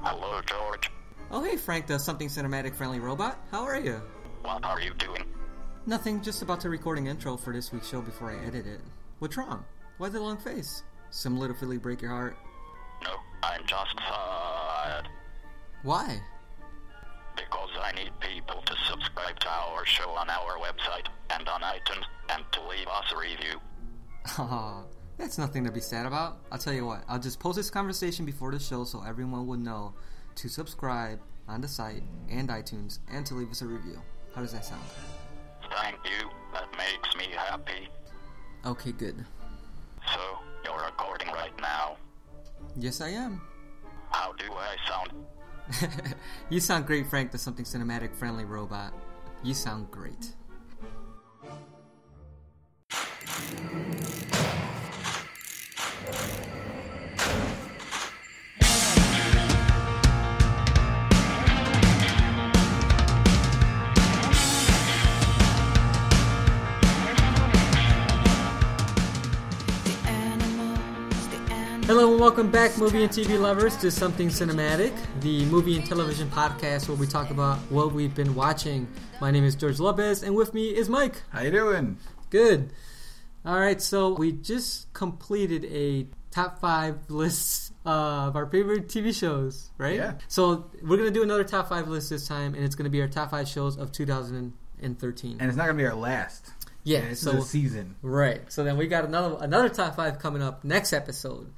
Hello, George. Oh, hey, Frank, the something cinematic friendly robot. How are you? What are you doing? Nothing, just about to recording intro for this week's show before I edit it. What's wrong? Why the long face? Similar to Philly Break Your Heart. No, I'm just sad. Why? Because I need people to subscribe to our show on our website and on iTunes and to leave us a review. That's nothing to be sad about. I'll tell you what, I'll just post this conversation before the show so everyone will know to subscribe on the site and iTunes and to leave us a review. How does that sound? Thank you. That makes me happy. Okay, good. So, you're recording right now. Yes, I am. How do I sound? you sound great, Frank, the something cinematic friendly robot. You sound great. Hello and welcome back, movie and TV lovers, to Something Cinematic, the movie and television podcast where we talk about what we've been watching. My name is George Lopez, and with me is Mike. How you doing? Good. All right, so we just completed a top five list of our favorite TV shows, right? Yeah. So we're gonna do another top five list this time, and it's gonna be our top five shows of 2013. And it's not gonna be our last. yeah, This so season. Right. So then we got another another top five coming up next episode.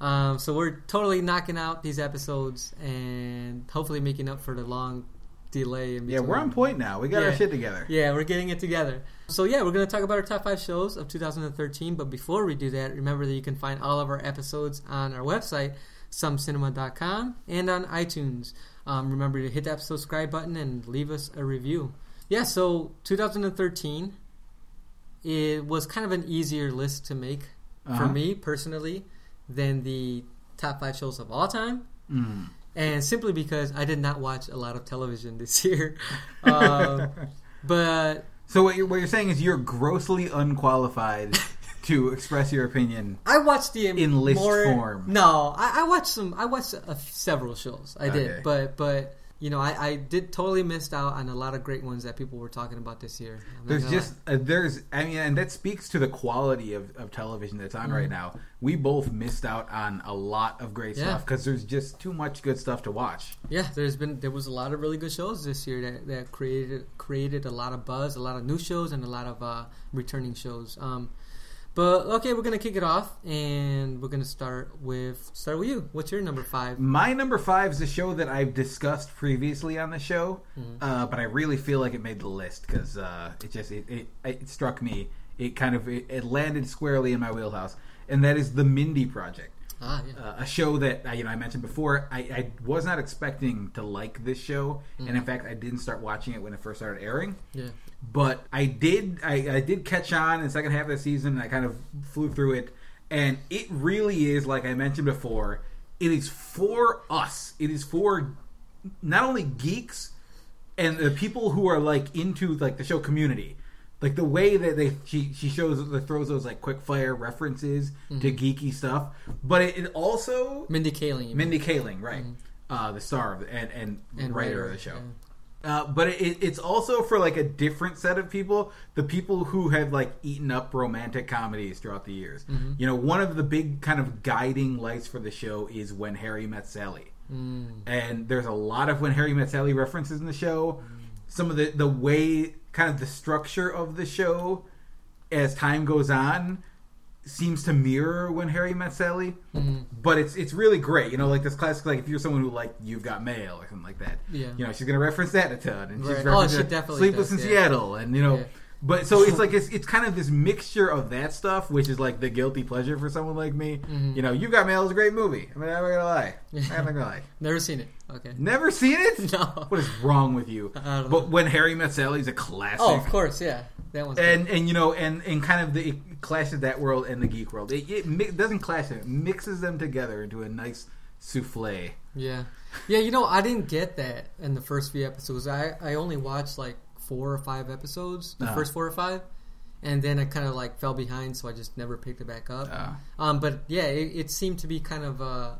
Um, so we're totally knocking out these episodes and hopefully making up for the long delay. In Yeah, we're on point now. We got our shit together. Yeah, we're getting it together. So yeah, we're going to talk about our top five shows of 2013. But before we do that, remember that you can find all of our episodes on our website, somecinema.com, and on iTunes. Um, remember to hit that subscribe button and leave us a review. Yeah, so 2013, it was kind of an easier list to make for Uh-huh. me personally than the top five shows of all time Mm. and simply because I did not watch a lot of television this year. Um, but So what you're, what you're saying is you're grossly unqualified to express your opinion. I watched the In list more, form. No, I, I watched some. I watched a, several shows. I did, but but you know, I, I did totally missed out on a lot of great ones that people were talking about this year. There's just uh, there's I mean, and that speaks to the quality of, of television that's on Mm-hmm. right now. We both missed out on a lot of great Yeah. stuff because there's just too much good stuff to watch. yeah. There's been there was a lot of really good shows this year that, that created created a lot of buzz, a lot of new shows, and a lot of uh, returning shows. Um, but okay, we're gonna kick it off, and we're gonna start with start with you. What's your number five? My number five is a show that I've discussed previously on the show, Mm-hmm. uh, but I really feel like it made the list because uh, it just it, it, it struck me. It kind of it, it landed squarely in my wheelhouse, and that is the Mindy Project, Ah, yeah. uh, a show that uh, you know I mentioned before. I, I was not expecting to like this show, and in fact, I didn't start watching it when it first started airing. yeah. But I did I, I did catch on in the second half of the season. I kind of flew through it, and it really is like I mentioned before. It is for us. It is for not only geeks and the people who are like into like the show community. Like the way that they she she shows that throws those like quick fire references to geeky stuff, but it, it also Mindy Kaling. Mindy Kaling, right? Uh, the star of the, and, and And writer writer, of the show. yeah. Uh, but it, it's also for like a different set of people, the people who have like eaten up romantic comedies throughout the years. Mm-hmm. You know, one of the big kind of guiding lights for the show is When Harry Met Sally, Mm. and there's a lot of When Harry Met Sally references in the show. Some of the the way, kind of the structure of the show, as time goes on, seems to mirror When Harry Met Sally. Mm-hmm. But it's it's really great. You know, like this classic, like if you're someone who like You've Got Mail or something like that. Yeah. You know, she's gonna reference that a ton, and Right. she's Oh, she definitely Sleepless does, in yeah. Seattle, and you know. Yeah. But so it's like it's, it's kind of this mixture of that stuff, which is like the guilty pleasure for someone like me. Mm-hmm. You know, You've Got Mail is a great movie. I mean, I'm not gonna lie. I'm not gonna lie. Never seen it. Okay. Never seen it? No. What is wrong with you? I don't But know. when Harry Met Sally is a classic. Oh, of course, yeah. That one's And and you know and and kind of the it clashes that world and the geek world. It, it mi- doesn't clash. It mixes them together into a nice souffle. Yeah, yeah. You know, I didn't get that in the first few episodes. I I only watched like four or five episodes, the Uh-huh. first four or five, and then I kind of like fell behind, so I just never picked it back up. Ah. Um, but yeah, it, it seemed to be kind of. Uh,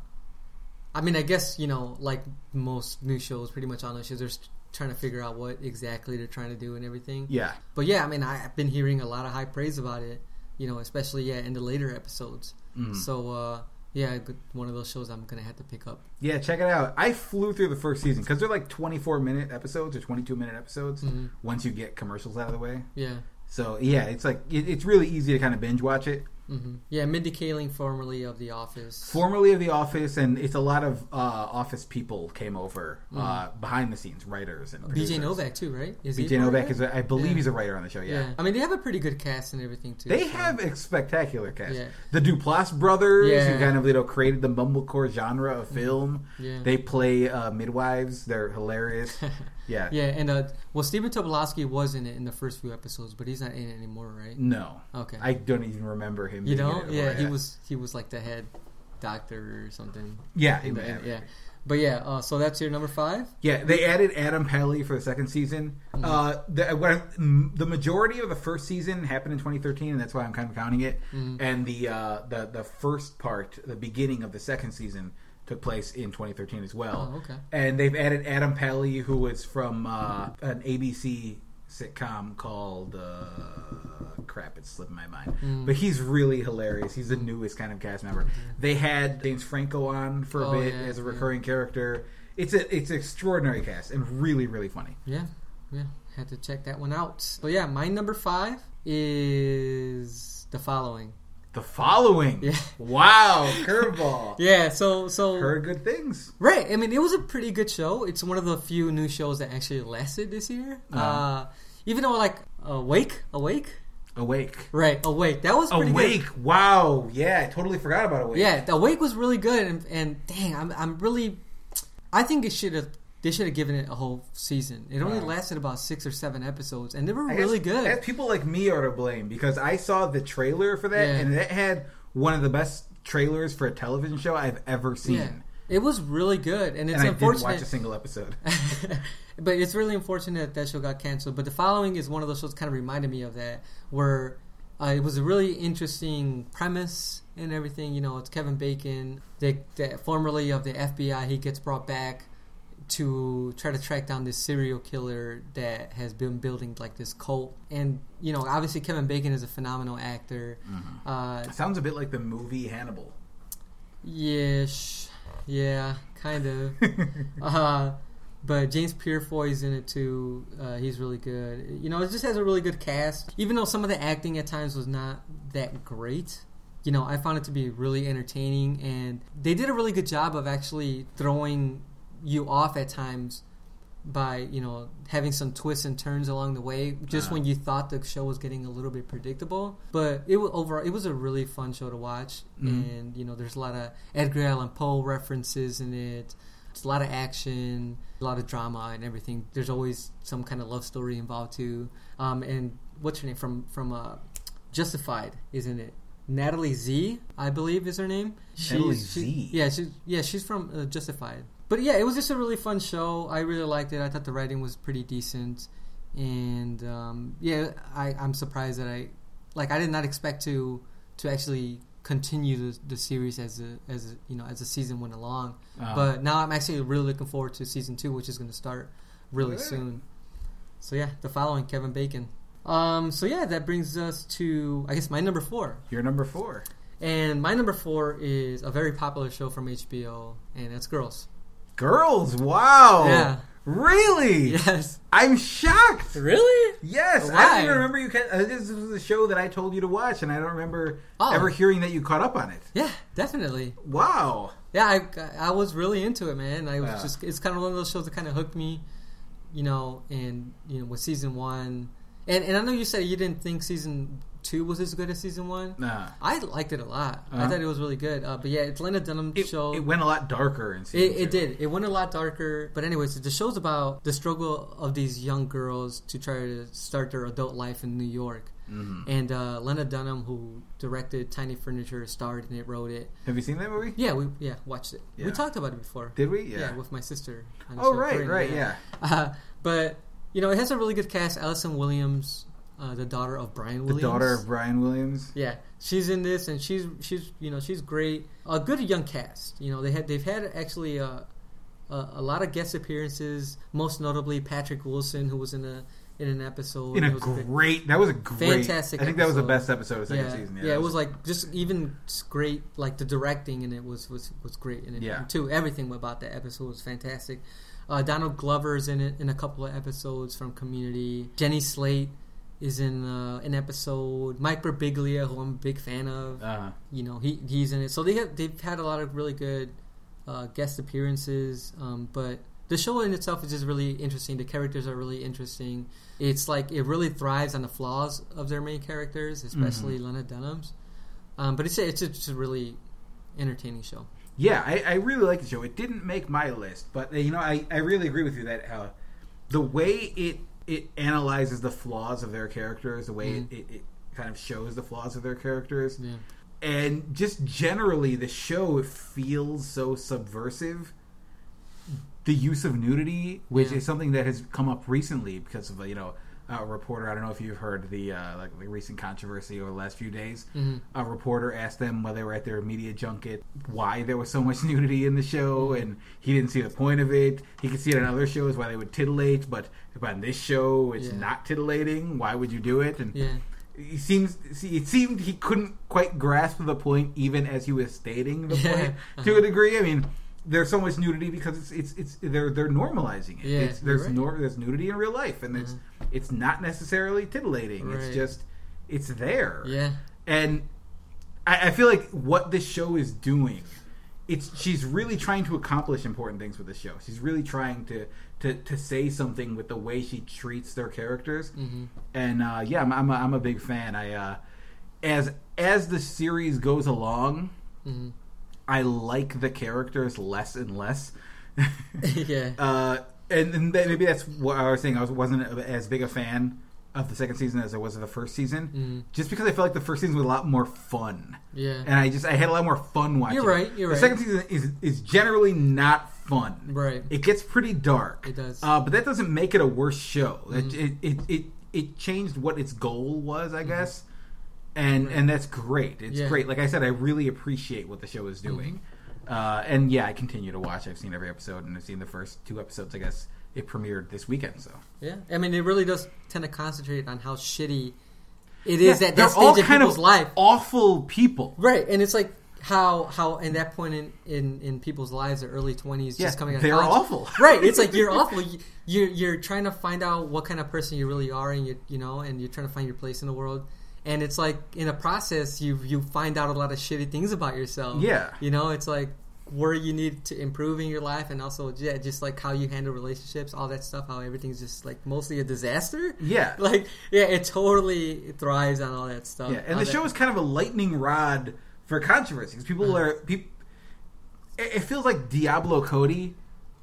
I mean, I guess you know, like most new shows, pretty much all new shows, they're s- trying to figure out what exactly they're trying to do and everything. Yeah. But yeah, I mean, I've been hearing a lot of high praise about it. You know, especially yeah in the later episodes. Mm. So uh, yeah, good- one of those shows I'm gonna have to pick up. Yeah, check it out. I flew through the first season because they're like 24 minute episodes or 22 minute episodes Mhm. once you get commercials out of the way. Yeah. So yeah, it's like it, it's really easy to kind of binge watch it. Hmm Yeah, Mindy Kaling, formerly of The Office. Formerly of The Office, and it's a lot of uh, Office people came over Mm-hmm. uh, behind the scenes, writers and BJ producers. Novak too, right? Is BJ Novak is, a, I believe, Yeah. he's a writer on the show. Yeah. Yeah, I mean they have a pretty good cast and everything too. they so- have a spectacular cast. Yeah. The Duplass brothers, Yeah. who kind of you know created the mumblecore genre of film. Yeah. They play uh, midwives. They're hilarious. yeah. Yeah, and uh, well, Stephen Tobolowsky was in it in the first few episodes, but he's not in it anymore, right? No. Okay. I don't even remember him. you know, yeah, he was he was like the head doctor or something. Yeah, the, yeah. yeah. But yeah, uh, so that's your number five. Yeah, they added Adam Pally for the second season. Mm-hmm. Uh, the, what, I- m- the majority of the first season happened in 2013, and that's why I'm kind of counting it. Mm-hmm. And the uh, the the first part, the beginning of the second season, took place in 2013 as well. Oh, okay. And they've added Adam Pally, who was from uh, an ABC sitcom called uh, crap, it's slipping my mind. Mm. But he's really hilarious. He's the newest kind of cast member. They had James Franco on for a Oh, bit yeah, as a yeah. recurring character. It's a it's an extraordinary cast and really really funny. Yeah, yeah, had to check that one out. So yeah, my number five is the following. The following, Yeah. wow, curveball. Yeah, so so Heard good things. Right. I mean, it was a pretty good show. It's one of the few new shows that actually lasted this year. uh Uh-huh. even though, like, Awake, Awake, Awake, right? Awake. That was pretty awake. good. Wow, yeah, I totally forgot about awake. Yeah, the Awake was really good, and, and dang, I'm I'm really, I think it should have. They should have given it a whole season. It only Wow. lasted about six or seven episodes, and they were I really guess- good. People like me are to blame because I saw the trailer for that Yeah. and it had one of the best trailers for a television show I've ever seen. yeah, it was really good, and it's and I didn't watch a single episode. but it's really unfortunate that that show got canceled. But the following is one of those shows that kind of reminded me of that, where uh, it was a really interesting premise and everything. You know, it's Kevin Bacon, the, the formerly of the FBI. He gets brought back to try to track down this serial killer that has been building like this cult. And you know, obviously Kevin Bacon is a phenomenal actor. Uh, Sounds a bit like the movie Hannibal. Yes, yeah, kind of. uh, but James Purefoy's in it too. Uh, he's really good. You know, it just has a really good cast. Even though some of the acting at times was not that great, you know, I found it to be really entertaining, and they did a really good job of actually throwing you off at times by you know having some twists and turns along the way just Uh-huh. when you thought the show was getting a little bit predictable. But it was overall it was a really fun show to watch. Mhm. and you know there's a lot of edgar allan poe references in it. It's a lot of action a lot of drama and everything. There's always some kind of love story involved too. Um, and what's her name? From from uh, justified isn't it? Natalie z i believe is her name. Natalie she- Z? yeah she's yeah she's from uh, justified but yeah, it was just a really fun show. I really liked it. I thought the writing was pretty decent, and um, yeah, I, I'm surprised that I like I did not expect to to actually continue the, the series as a as a, you know as the season went along. Uh-huh. But now I'm actually really looking forward to season two, which is going to start really Yeah. soon. So yeah, the following Kevin Bacon. Um, so yeah, that brings us to I guess my number four. You're number four. And my number four is a very popular show from HBO, and that's Girls. Girls, wow. Yeah. Really? Yes. I'm shocked. Really? Yes, I don't even remember you. Ca- uh, this was a show that I told you to watch, and I don't remember Oh. ever hearing that you caught up on it. Yeah, definitely. Wow. Yeah, I, I was really into it, man. I was Yeah. just it's kind of one of those shows that kind of hooked me, you know. And you know, with season one, and and I know you said you didn't think season two was as good as season one. Nah. I liked it a lot. I Uh-huh. thought it was really good. Uh, but yeah, it's Lena Dunham It, show. it went a lot darker in season It, it did. It went a lot darker. But anyways, the show's about the struggle of these young girls to try to start their adult life in New York. Mhm. And uh, Lena Dunham, who directed Tiny Furniture, starred in it, wrote it. Have you seen that movie? Yeah, we yeah watched it. Yeah. We talked about it before. Did we? Yeah. with my sister. on the oh, show, right, Corinne, right, yeah. Uh, but you know, it has a really good cast. Allison Williams uh, the daughter of Brian Williams. The daughter of Brian Williams. Yeah, she's in this, and she's she's you know she's great. A good young cast. You know they had they've had actually uh, a, a lot of guest appearances. Most notably Patrick Wilson, who was in a in an episode. In a great- that was a great, Fantastic I think that was the best episode of second yeah, season. yeah, it was like just even great. Like the directing in it was was was great in it Yeah. too. Everything about that episode was fantastic. Uh, Donald Glover's in it in a couple of episodes from Community. Jenny Slate is in uh, an episode. Mike Birbiglia, who I'm a big fan of, Uh, you know, he he's in it. So they have they've had a lot of really good uh, guest appearances. Um, but the show in itself is just really interesting. The characters are really interesting. It's like it really thrives on the flaws of their main characters, especially Lena Dunham's. Um, but it's a, it's a, just a really entertaining show. yeah, I, I really like the show. It didn't make my list, but you know, I, I really agree with you that uh, the way it it analyzes the flaws of their characters, the way Mhm. it, it, it kind of shows the flaws of their characters, Yeah, and just generally the show feels so subversive. The use of nudity, which Yeah. is something that has come up recently because of you know a reporter. I don't know if you've heard the uh, like the recent controversy over the last few days. Mhm. A reporter asked them while they were at their media junket why there was so much nudity in the show, Mm-hmm. and he didn't see the point of it. He could see it on other shows why they would titillate, but on this show it's Yeah. not titillating. Why would you do it? And yeah, he seems it seemed he couldn't quite grasp the point even as he was stating the Yeah. point to Uh-huh. a degree. I mean, there's so much nudity because it's it's, it's they're they're normalizing it. Yeah, it's, there's right. nor, there's nudity in real life, and it's it's not necessarily titillating. Right. It's just it's there. yeah, And I, I feel like what this show is doing, it's she's really trying to accomplish important things with the show. She's really trying to to, to say something with the way she treats their characters. hmm And uh, yeah, I'm I'm a, I'm a big fan. I uh, as as the series goes along, hmm I like the characters less and less. yeah, uh, and, and maybe that's what I was saying. I was, wasn't as big a fan of the second season as I was of the first season, Mhm. just because I felt like the first season was a lot more fun, yeah. and I just I had a lot more fun watching. You're right, you're right. the second season is is generally not fun. Right. It gets pretty dark. It does. uh, but that doesn't make it a worse show. It, Mhm. it, it it it changed what its goal was, I guess, and Mm-hmm. Right. and that's great. It's Yeah. great. Like I said, I really appreciate what the show is doing. Uh, and yeah, I continue to watch. I've seen every episode, and I've seen the first two episodes. I guess it premiered this weekend. So Yeah, I mean, it really does tend to concentrate on how shitty it is Yeah, at they're that all stage kind people's of life, awful people. right? And it's like how how in that point in in, in people's lives, their early twenties, Yeah, just coming out, of they're college. awful. right? It's like you're awful. You- You're you're trying to find out what kind of person you really are, and you you know, and you're trying to find your place in the world. And it's like in a process, you you find out a lot of shitty things about yourself. Yeah. you know, it's like where you need to improve in your life, and also yeah, just like how you handle relationships, all that stuff. How everything's just like mostly a disaster. Yeah. like yeah, it totally thrives on all that stuff. Yeah, and the that- show is kind of a lightning rod for controversy because people Uh-huh. are people. It it feels like Diablo Cody.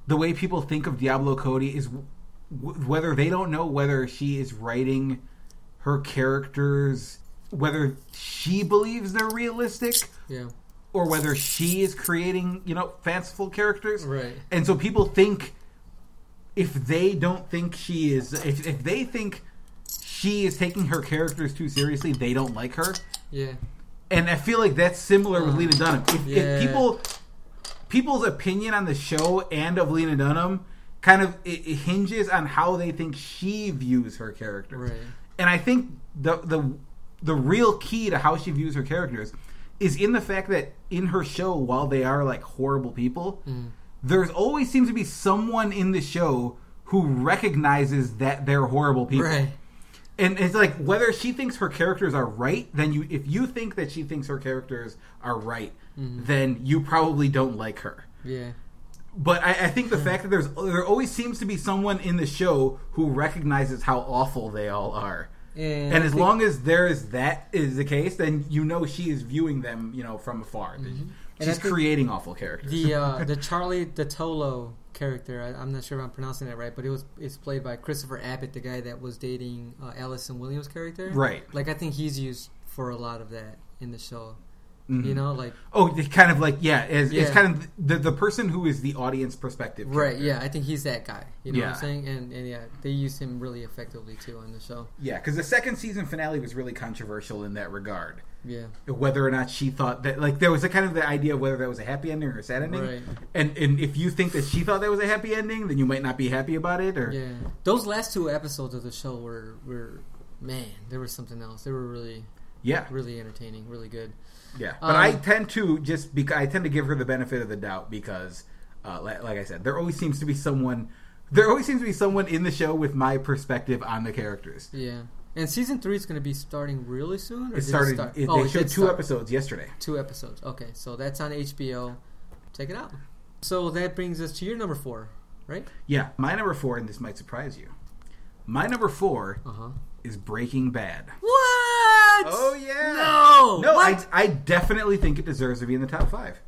The way people think of Diablo Cody is w- whether they don't know whether she is writing her characters, whether she believes they're realistic, yeah, or whether she is creating, you know, fanciful characters. right. And so people think if they don't think she is, if, if they think she is taking her characters too seriously, they don't like her. Yeah, And I feel like that's similar with Uh, Lena Dunham. If, yeah. if people, people's opinion on the show and of Lena Dunham kind of it, it hinges on how they think she views her characters. right. And I think the the the real key to how she views her characters is in the fact that in her show, while they are like horrible people, Mm. there's always seems to be someone in the show who recognizes that they're horrible people. Right. And it's like whether she thinks her characters are right, then you if you think that she thinks her characters are right, Mm-hmm. then you probably don't like her. Yeah. But I, I think the fact that there's there always seems to be someone in the show who recognizes how awful they all are. And, And as think- long as there is that is the case, then you know she is viewing them, you know, from afar. Mm-hmm. She's creating awful characters. the uh, the Charlie Tolo character, I, I'm not sure if I'm pronouncing that right, but it was it's played by Christopher Abbott, the guy that was dating uh, Allison Williams' character. Right. Like I think he's used for a lot of that in the show. Mm-hmm. You know, like Oh, they kind of like yeah, it's, it's kind of the the person who is the audience perspective. right? character. Yeah, I think he's that guy. You know what I'm saying? And and yeah, they used him really effectively too on the show. yeah, because the second season finale was really controversial in that regard. Yeah, Whether or not she thought that, like, there was a kind of the idea of whether that was a happy ending or a sad ending. Right. And and if you think that she thought that was a happy ending, then you might not be happy about it. Or yeah. Those last two episodes of the show were were man, there was something else. They were really yeah, really entertaining, really good. Yeah. But Um, I tend to just because I tend to give her the benefit of the doubt because, uh, like, like I said, there always seems to be someone. There always seems to be someone in the show with my perspective on the characters. Yeah. And season three is going to be starting really soon. Or It started. start? It, oh, they it showed two start. episodes yesterday. Two episodes. Okay, so that's on HBO. Check it out. So that brings us to your number four, right? Yeah, my number four, and this might surprise you. My number four Uh huh. is Breaking Bad. What? Oh yeah. No. No, I, What? I definitely think it deserves to be in the top five,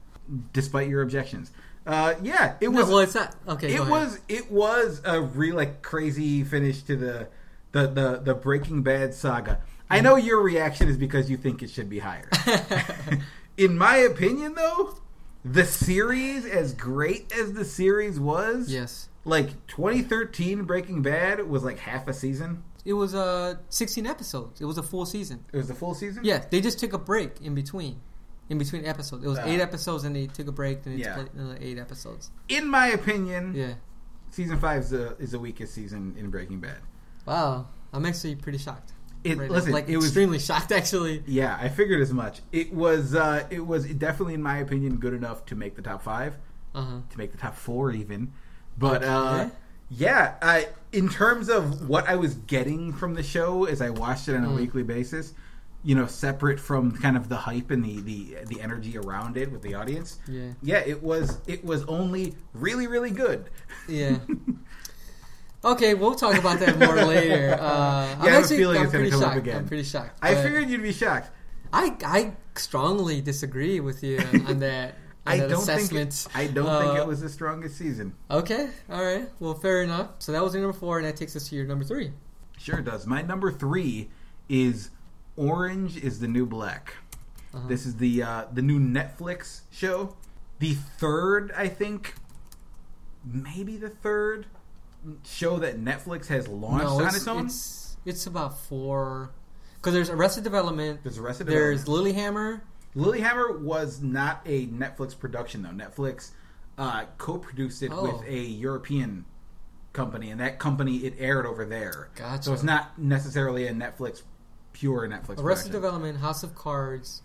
despite your objections. Uh, yeah, it was. well, it's not. Okay. it go ahead. was. It was a real like crazy finish to the the the, the Breaking Bad saga. I Mm-hmm. know your reaction is because you think it should be higher. in my opinion, though, the series, as great as the series was, yes. like 2013 Breaking Bad was like half a season. It was uh 16 episodes. It was a full season. It was the full season. Yeah, they just took a break in between. In between episodes, it was Uh, eight episodes, and they took a break, and it's yeah. another eight episodes. In my opinion, Yeah. season five is the is the weakest season in Breaking Bad. Wow. I'm actually pretty shocked. It now. listen, like it was extremely shocked, actually. yeah, I figured as much. It was uh, it was definitely in my opinion good enough to make the top five, Uh huh. to make the top four even. But uh, Okay. Yeah, I in terms of what I was getting from the show as I watched it on a Mm. weekly basis, you know, separate from kind of the hype and the the the energy around it with the audience. Yeah. Yeah, it was it was only really really good. Yeah. Okay, we'll talk about that more later. Uh, I have a feeling I'm it's pretty come up shocked. again. I'm pretty shocked. I figured you'd be shocked. I I strongly disagree with you on that. I don't assessment. think it, I don't think Uh, it was the strongest season. Okay, all right. Well, fair enough. So that was your number four, and that takes us to your number three. Sure does. My number three is Orange is the New Black. Uh-huh. This is the uh, the new Netflix show. The third, I think, maybe the third show that Netflix has launched no, on it's, its own. it's it's about four. Because there's Arrested Development. There's Arrested There's Development. Lilyhammer. Lilyhammer was not a Netflix production though. Netflix uh, co-produced it Oh. with a European company, and that company it aired over there. Gotcha. So it's not necessarily a Netflix pure Netflix. Arrested production. Development, House of Cards,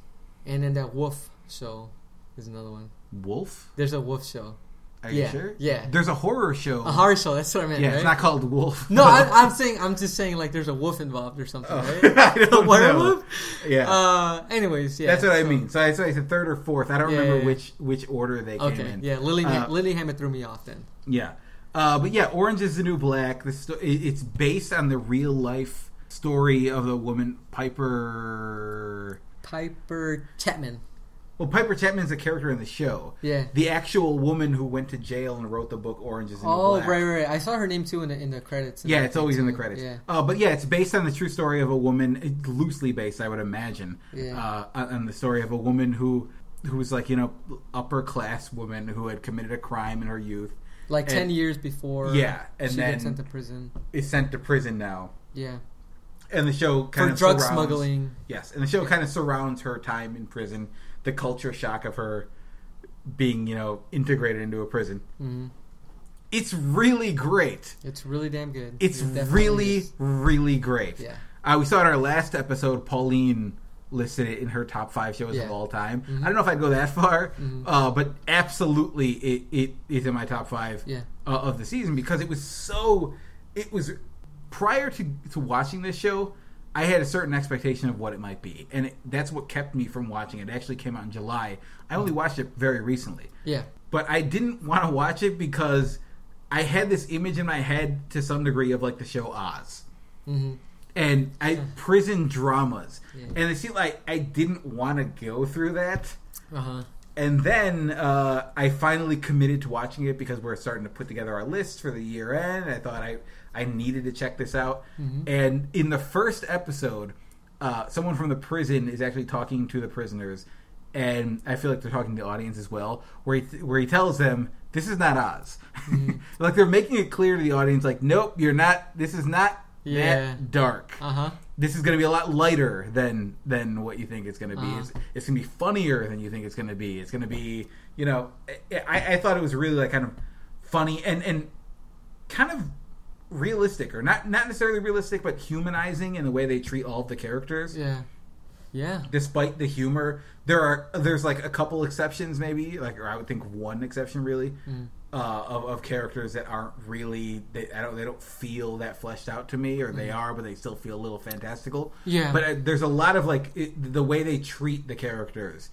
and then that Wolf show is another one. Wolf. There's a Wolf show. Are Yeah, you sure? yeah. There's a horror show. A horror show. That's what I meant. Yeah, right? it's not called Wolf. No, I, I'm saying I'm just saying like there's a wolf involved or something, Oh, right? I don't a werewolf. Yeah. Uh, anyways, yeah. That's what I mean. So I, so I said third or fourth. I don't Yeah, remember yeah, which which order they came in. Yeah. Lily Uh, Lilyhammer threw me off then. Yeah. Uh, but yeah, Orange is the New Black. The sto- it's based on the real life story of the woman Piper. Piper Chapman. Well, Piper Chapman's a character in the show. Yeah. The actual woman who went to jail and wrote the book Orange is the Oh, Black. right, right, right. I saw her name too in the in the credits. and Yeah, it's always in the credits. Yeah. Uh, but yeah, it's based on the true story of a woman, loosely based, I would imagine. Yeah. Uh, on the story of a woman who who was like you know upper class woman who had committed a crime in her youth, Like And- ten years before. Yeah, and she then- sent to prison. is sent to prison now, Yeah. and the show kind For of drug smuggling. Yes, and the show kind of surrounds her time in prison, the culture shock of her being you know integrated into a prison. hmm It's really great. It's really damn good. It's It really, is. really great. Yeah. Uh, we saw in our last episode, Pauline listed it in her top five shows Yeah. of all time. Mhm. I don't know if I'd go that far, Mhm. uh, but absolutely, it, it is in my top five Yeah. uh, of the season because it was so. It was prior to to watching this show. I had a certain expectation of what it might be, and it, that's what kept me from watching it. It actually came out in July. I only watched it very recently Yeah. but I didn't want to watch it because I had this image in my head to some degree of like the show Oz hmm and I prison dramas, Yeah. and it seemed like I didn't want to go through that. Uh huh. And then uh, I finally committed to watching it because we're starting to put together our list for the year end. I thought I I needed to check this out. Mhm. And in the first episode, uh, someone from the prison is actually talking to the prisoners, and I feel like they're talking to the audience as well, where he where he tells them this is not Oz. like they're making it clear to the audience, like, nope, you're not. This is not Yeah. that dark. Uh huh. This is going to be a lot lighter than than what you think it's going to be. Uh-huh. It's, it's going to be funnier than you think it's going to be. It's going to be, you know, I, I thought it was really like kind of funny and and kind of realistic or not not necessarily realistic but humanizing in the way they treat all of the characters Yeah. Yeah. despite the humor there are there's like a couple exceptions maybe like or i would think one exception really Mm. uh, of, of characters that aren't really they I don't they don't feel that fleshed out to me or they are but they still feel a little fantastical Mm. Yeah. but uh, there's a lot of like it, the way they treat the characters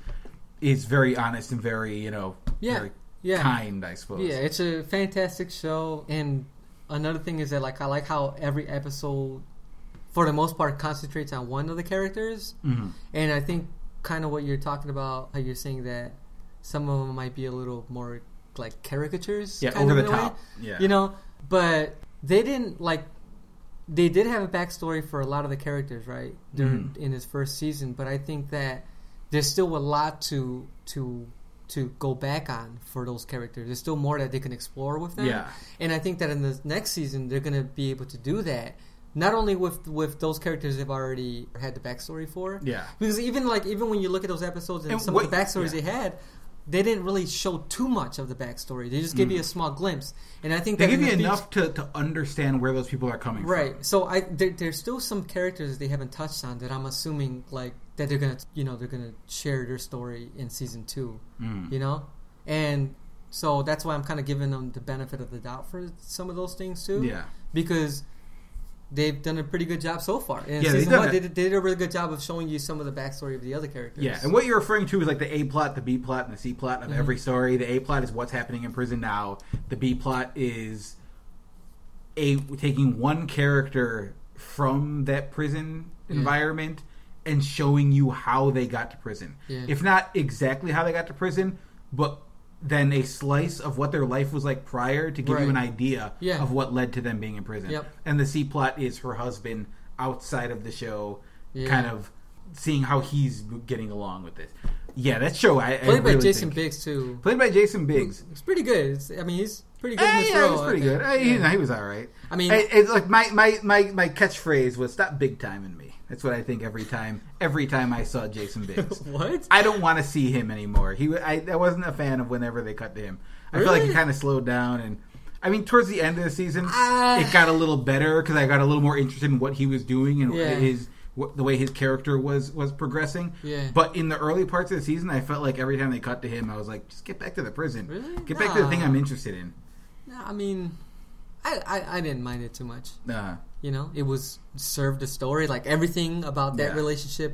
is very honest and very you know Yeah. very Yeah. kind i suppose Yeah, it's a fantastic show, and another thing is that like I like how every episode, for the most part, concentrates on one of the characters, Mhm. and I think kind of what you're talking about, how you're saying that some of them might be a little more like caricatures, yeah kind over of the a way. top yeah you know, but they didn't like. They did have a backstory for a lot of the characters, right? During Mhm. in his first season, but I think that there's still a lot to to to go back on for those characters. There's still more that they can explore with them. Yeah. And I think that in the next season they're going to be able to do that. Not only with with those characters they've already had the backstory for. Yeah. Because even like even when you look at those episodes and, And some what- of the backstories yeah. they had, they didn't really show too much of the backstory. They just give you a small glimpse. And I think Mm. they that give you the enough to, to understand where those people are coming Right. from Right. So I there, there's still some characters they haven't touched on that I'm assuming like that they're gonna you know they're gonna share their story in season two. Mm. You know, and so that's why I'm kind of giving them the benefit of the doubt for some of those things too. yeah Because they've done a pretty good job so far. In Yeah, season one, a- they did, they did a really good job of showing you some of the backstory of the other characters. Yeah, and what you're referring to is like the A plot, the B plot, and the C plot of Mm-hmm. every story. The A plot is what's happening in prison now. The B plot is a taking one character from that prison Yeah. environment and showing you how they got to prison. Yeah. If not exactly how they got to prison, but then a slice of what their life was like prior to give you an idea Yeah. of what led to them being in prison. Yep. And the C plot is her husband outside of the show, Yeah. kind of seeing how he's getting along with this. Yeah, that show I, I played by really Jason think- Biggs too. Played by Jason Biggs. It's pretty good. It's, I mean, he's pretty good this yeah, role. he was pretty good. He, Yeah. he was all right. I mean- Eh, it's like my, my, my, my catchphrase was "Stop big time in me." That's what I think every time. Every time I saw Jason Biggs, what? I don't want to see him anymore. He, I, I wasn't a fan of whenever they cut to him. I feel like he kind of slowed down, and I mean, towards the end of the season, Ah. it got a little better because I got a little more interested in what he was doing and Yeah. his what, the way his character was was progressing. Yeah. But in the early parts of the season, I felt like every time they cut to him, I was like, just get back to the prison. Really? Get back to the thing I'm interested in. No, I mean, I, I I didn't mind it too much. Uh, You know, it was served a story like everything about that Yeah. relationship,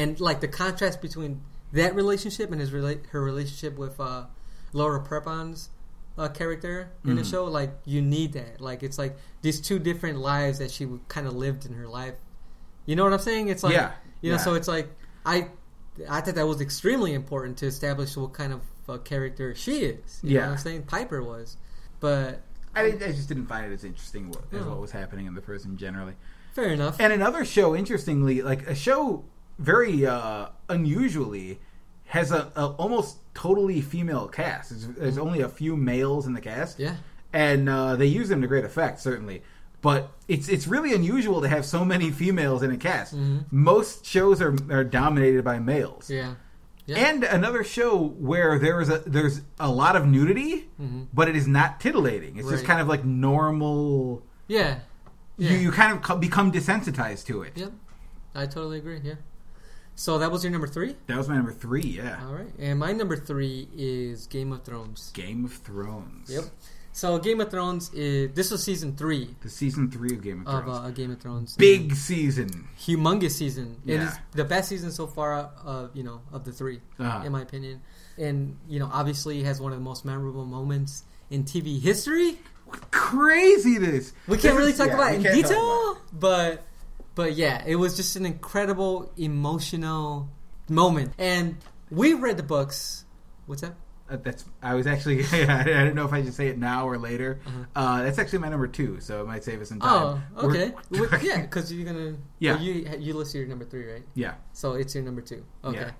and like the contrast between that relationship and his rela- her relationship with uh, Laura Prepon's. uh, character in the Mhm. show. Like you need that. Like it's like these two different lives that she kind of lived in her life. You know what I'm saying? It's like Yeah, you know. yeah. So it's like I I thought that was extremely important to establish what kind of uh, character she is. You know Yeah. what I'm saying? Piper was, but I, I just didn't find it as interesting what, as No. what was happening in the prison generally. fair enough. And another show, interestingly, like a show very uh, unusually has a, a almost totally female cast. There's, there's only a few males in the cast. yeah. and uh, they use them to great effect, certainly. But it's it's really unusual to have so many females in a cast. Mhm. Most shows are are dominated by males. Yeah. Yeah. And another show where there is a there's a lot of nudity, Mhm. but it is not titillating. It's just kind of like normal. Yeah. You Yeah. you kind of become desensitized to it. Yep. I totally agree. Yeah. So that was your number three. That was my number three. Yeah, All right, and my number three is Game of Thrones. Game of Thrones. Yep. So Game of Thrones is this was season three The season three of Game of of Thrones. uh, Game of Thrones. Big season. humongous season. It Yeah. is the best season so far. Of you know, of the 3 Uh-huh. in my opinion. And you know, obviously, has one of the most memorable moments in TV history. Crazy this. We can't really talk yeah, about it in detail, but but yeah, it was just an incredible emotional moment. And we read the books. What's that? Uh, that's I was actually I don't know if I should say it now or later. Uh-huh. uh that's actually my number two, so it might save us some time. Oh, okay. We're- yeah, because you're gonna. Yeah. well, you you listed your number three, right? yeah. So it's your number two. Okay. Yeah.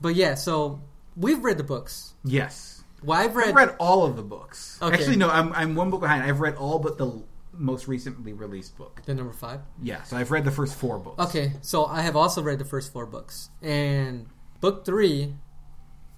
But yeah, so we've read the books. Yes, Well, I've read, I've read all of the books. Okay. Actually, no, I'm I'm one book behind. I've read all but the most recently released book. the number five. Yeah, so I've read the first four books. Okay, so I have also read the first four books, and book three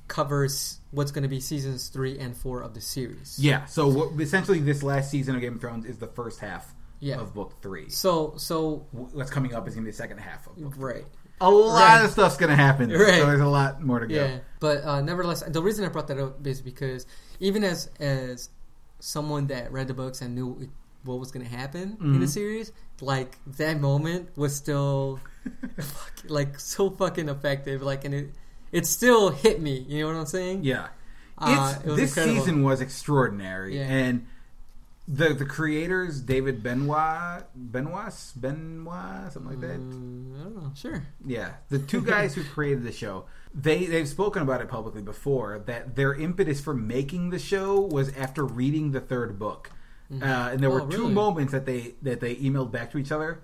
covers what's going to be seasons three and four of the series. Yeah, so what, essentially, this last season of Game of Thrones is the first half Yeah. of book three. So, so What's coming up is going to be the second half of book. right, A lot Right. of stuff's going to happen, Right. so there's a lot more to go. yeah. But uh, nevertheless, the reason I brought that up is because even as as someone that read the books and knew what was going to happen in the Mhm. series, like that moment was still like so fucking effective. Like, and it it still hit me. You know what I'm saying? Yeah. Uh, was this incredible. season was extraordinary, Yeah. and the the creators David Benoit, Benoit, Benoit, something like that. Mm, I don't know. Sure. Yeah, the two guys who created the show, they they've spoken about it publicly before that their impetus for making the show was after reading the third book, uh, and there were two really? moments that they that they emailed back to each other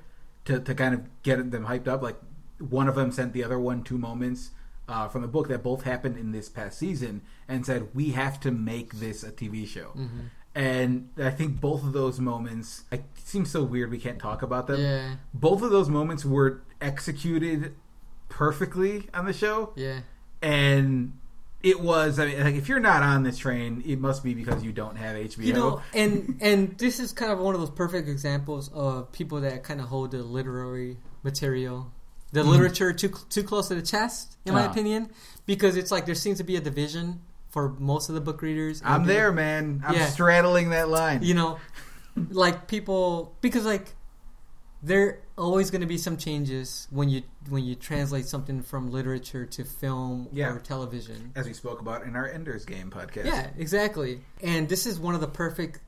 to to kind of get them hyped up. Like one of them sent the other one two moments. Uh, from the book that both happened in this past season, and said we have to make this a TV show. Mm-hmm. And I think both of those moments, it seems so weird we can't talk about them Yeah. both of those moments were executed perfectly on the show Yeah. and it was i mean like if you're not on this train it must be because you don't have hbo You know, and and this is kind of one of those perfect examples of people that kind of hold the literary material, the literature too too close to the chest, in my Ah. opinion, because it's like there seems to be a division for most of the book readers. i'm there man i'm Yeah. straddling that line You know, like people because like there always going to be some changes when you when you translate something from literature to film Yeah. or television. as we spoke about in our enders game podcast Yeah, exactly. And this is one of the perfect,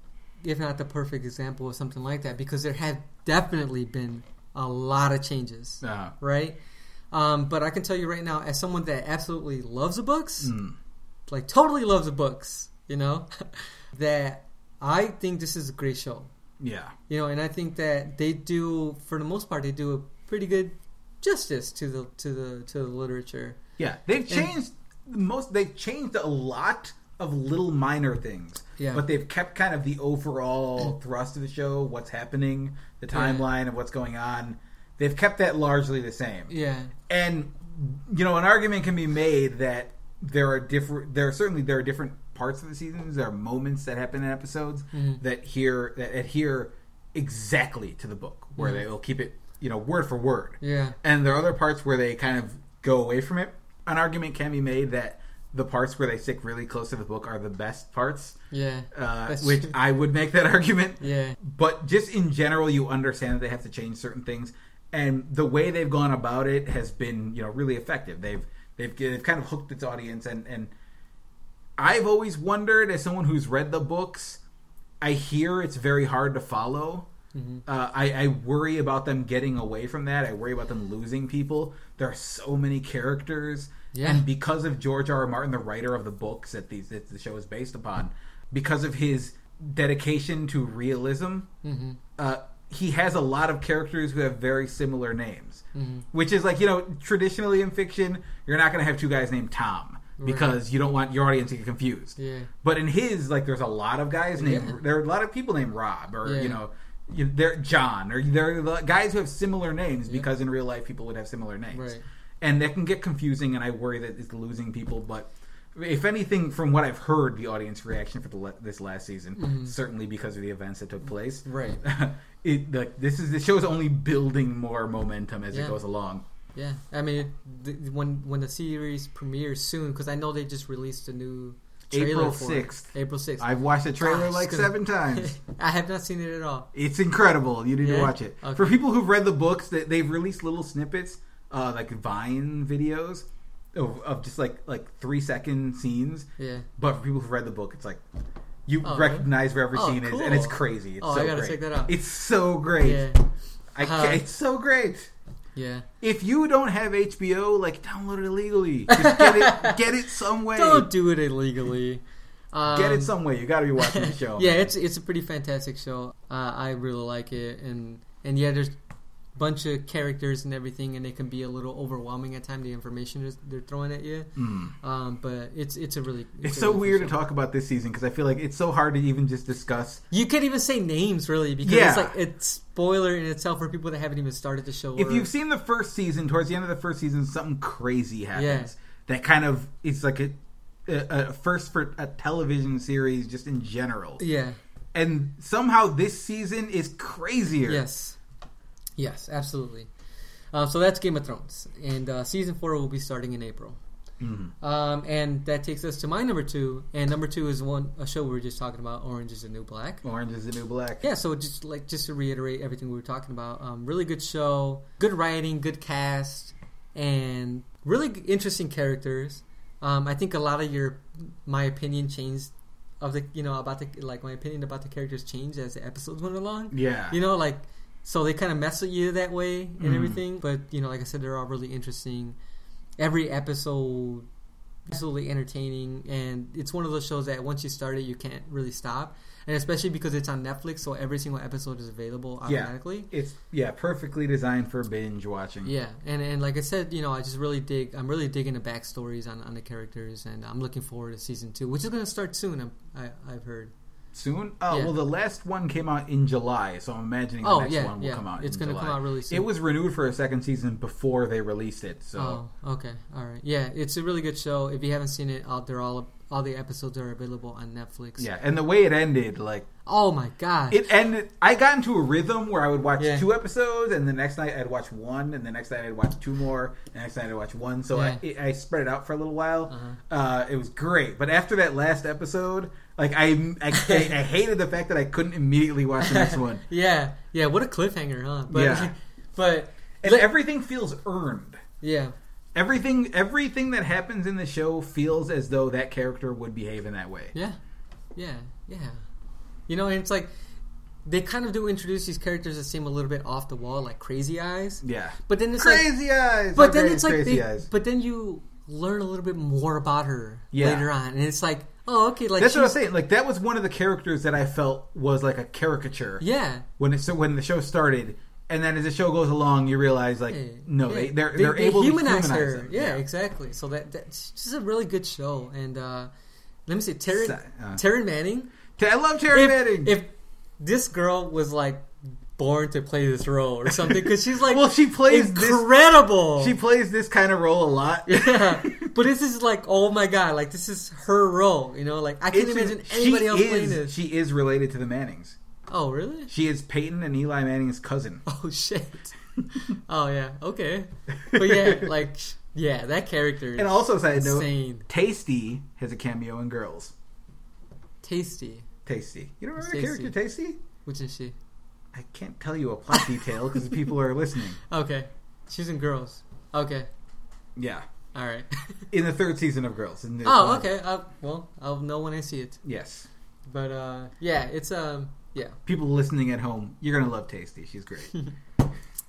if not the perfect example of something like that because there have definitely been a lot of changes, right? Um, but I can tell you right now, as someone that absolutely loves the books, mm, like totally loves the books, you know, that I think this is a great show. yeah You know, and I think that they do, for the most part, they do a pretty good justice to the to the to the literature. yeah they've changed most they've changed a lot of little minor things Yeah. but they've kept kind of the overall thrust of the show what's happening the Yeah. timeline of what's going on. They've kept that largely the same. Yeah, and you know an argument can be made that there are different there are certainly there are different parts of the seasons. There are moments that happen in episodes Mhm. that here that adhere exactly to the book where Mhm. they will keep it you know word for word. Yeah, and there are other parts where they kind of go away from it. An argument can be made that the parts where they stick really close to the book are the best parts yeah, uh, which true. i would make that argument yeah. but just in general you understand that they have to change certain things and the way they've gone about it has been you know really effective they've they've, they've kind of hooked its audience and and i've always wondered as someone who's read the books i hear it's very hard to follow Mm-hmm. uh, I, I worry about them getting away from that. I worry about them losing people. There are so many characters, Yeah. and because of George R. R. Martin, the writer of the books that these that the show is based upon, because of his dedication to realism, Mm-hmm. uh, he has a lot of characters who have very similar names. Mm-hmm. Which is like you know traditionally in fiction, you're not going to have two guys named Tom because you don't want your audience to get confused. Yeah. But in his, like, there's a lot of guys named. Yeah. There are a lot of people named Rob, or Yeah. you know, they're John, or they're guys who have similar names because in real life people would have similar names, Right. And that can get confusing. And I worry that it's losing people. But if anything, from what I've heard, the audience reaction for the this last season, Mm-hmm. certainly because of the events that took place, Right. it like this is the show's only building more momentum as Yeah. it goes along. Yeah, I mean, th- when when the series premieres soon, because I know they just released a new trailer April 6th. April sixth. I've watched the trailer Ah, it's like gonna- seven times. I have not seen it at all. It's incredible. You need Yeah? to watch it. Okay. For people who've read the books, that they've released little snippets, uh, like Vine videos of, of just like like three second scenes. Yeah. But for people who've read the book, it's like you Oh, recognize where every Oh, scene is, and it's crazy. It's Oh, so I gotta great. check that out. It's so great. Yeah. I Uh, it's so great. Yeah. If you don't have HBO, like download it illegally. Just get it, get it some way. Don't do it illegally. Um, Get it some way. You got to be watching the show. yeah, it's it's a pretty fantastic show. Uh, I really like it, and and yeah, there's bunch of characters and everything, and it can be a little overwhelming at times. The information is- they're throwing at you, um, but it's it's a really Mm. It's a so really weird to talk about this season because I feel like it's so hard to even just discuss. You can't even say names really because Yeah. it's like it's spoiler in itself for people that haven't even started the show. If or- you've seen the first season, towards the end of the first season, something crazy happens. Yeah. That kind of it's like a, a, a first for a television series just in general. yeah, And somehow this season is crazier. yes, yes, absolutely. Um, so that's Game of Thrones, and uh, season four will be starting in April. Mm-hmm. Um, and that takes us to my number two, and number two is one a show we were just talking about, Orange Is the New Black. Orange is the new black. Yeah, so just like just to reiterate everything we were talking about, um, really good show, good writing, good cast, and really interesting characters. Um, I think a lot of your my opinion changed of the you know about the like my opinion about the characters changed as the episodes went along. Yeah. You know, like so they kind of mess with you that way and Mhm. everything. But you know, like I said, they're all really interesting. Every episode absolutely entertaining, and it's one of those shows that once you start it, you can't really stop. And especially because it's on Netflix, so every single episode is available Yeah. automatically. It's yeah, perfectly designed for binge watching. Yeah, and and like I said, you know, I just really dig. I'm really digging the backstories on, on the characters, and I'm looking forward to season two, which is going to start soon. I'm, I I've heard. Soon? Oh Yeah. well, the last one came out in July, so I'm imagining the Oh, next yeah, one will yeah. come out. In July. It's gonna come out really soon. It was renewed for a second season before they released it. So Oh, okay, all right, yeah, it's a really good show. If you haven't seen it, out there, all all the episodes are available on Netflix. yeah, and the way it ended, like Oh my god. it ended. I got into a rhythm where I would watch Yeah. two episodes, and the next night I'd watch one, and the next night I'd watch two more, and the next night I'd watch one. So I, it, I spread it out for a little while. Uh-huh. Uh, it was great, but after that last episode, like I, I, I hated the fact that I couldn't immediately watch the next one, yeah, yeah. What a cliffhanger, huh? But, Yeah. but and like- everything feels earned. yeah, Everything, everything that happens in the show feels as though that character would behave in that way. yeah, yeah, yeah. You know, and it's like they kind of do introduce these characters that seem a little bit off the wall, like Crazy Eyes. Yeah, But then it's like, crazy eyes. but then it's like, crazy they, eyes. but then you learn a little bit more about her Yeah. later on, and it's like, oh, okay, like That's what I was saying. Like that was one of the characters that I felt was like a caricature. Yeah, when it, so when the show started, and then as the show goes along, you realize like Yeah, no, yeah. they they're They- are they able humanize to humanize her. them. Yeah, exactly. So that that's just a really good show. And uh, let me see, Taryn uh, Taryn Manning. I love Taryn If, Manning. if this girl was like born to play this role or something, because she's like well, she plays this. incredible. She plays this kind of role a lot. yeah, but this is like, oh my god, like this is her role. You know, like I can't It's- imagine she anybody else is, playing this. She is related to the Mannings. Oh really? She is Peyton and Eli Manning's cousin. Oh shit. oh yeah. Okay. But yeah, like yeah, that character. Is And also, side note, insane. Tasty has a cameo in Girls. Tasty. Tasty. You don't remember Tasty. character Tasty? Which is she? I can't tell you a plot detail because people are listening. Okay. She's in Girls. Okay. Yeah. All right. In the third season of Girls. In the- oh, okay. Uh, well, I'll know when I see it. Yes. But uh, yeah, it's um, yeah. People listening at home, you're going to love Tasty. She's great.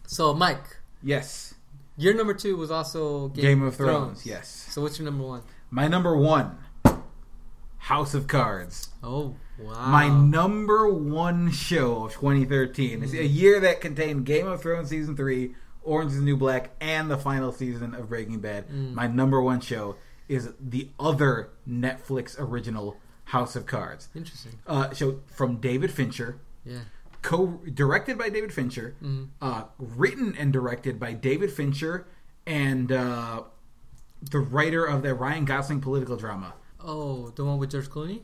So, Mike, yes. your number two was also Game, Game of Thrones, yes. So, what's your number one? My number one, House of Cards. Oh, wow. My number one show of 2013. It's a year that contained Game of Thrones season three, Orange is the New Black, and the final season of Breaking Bad. My number one show is the other Netflix original, House of Cards. Interesting. Uh, show from David Fincher, Yeah. co directed by David Fincher, Mhm. uh, written and directed by David Fincher, and uh, the writer of the Ryan Gosling political drama. Oh, the one with George Clooney?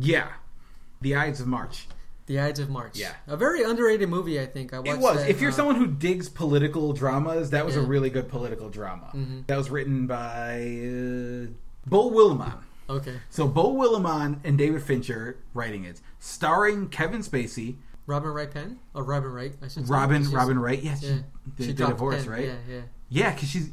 Yeah, The Ides of March. The Ides of March. Yeah. A very underrated movie, I think. I watched It was. that, if you're uh, someone who digs political dramas, that was a really good political drama. Mhm. That was written by uh, Beau Willimon. Okay. So Beau Willimon and David Fincher writing it, starring Kevin Spacey, Robin Wright Penn? Or Robin Wright, I should say. Robin She's- Robin Wright. Yes, Yeah. they, She they dropped divorced, Penn. right? Yeah, yeah. Yeah, because she's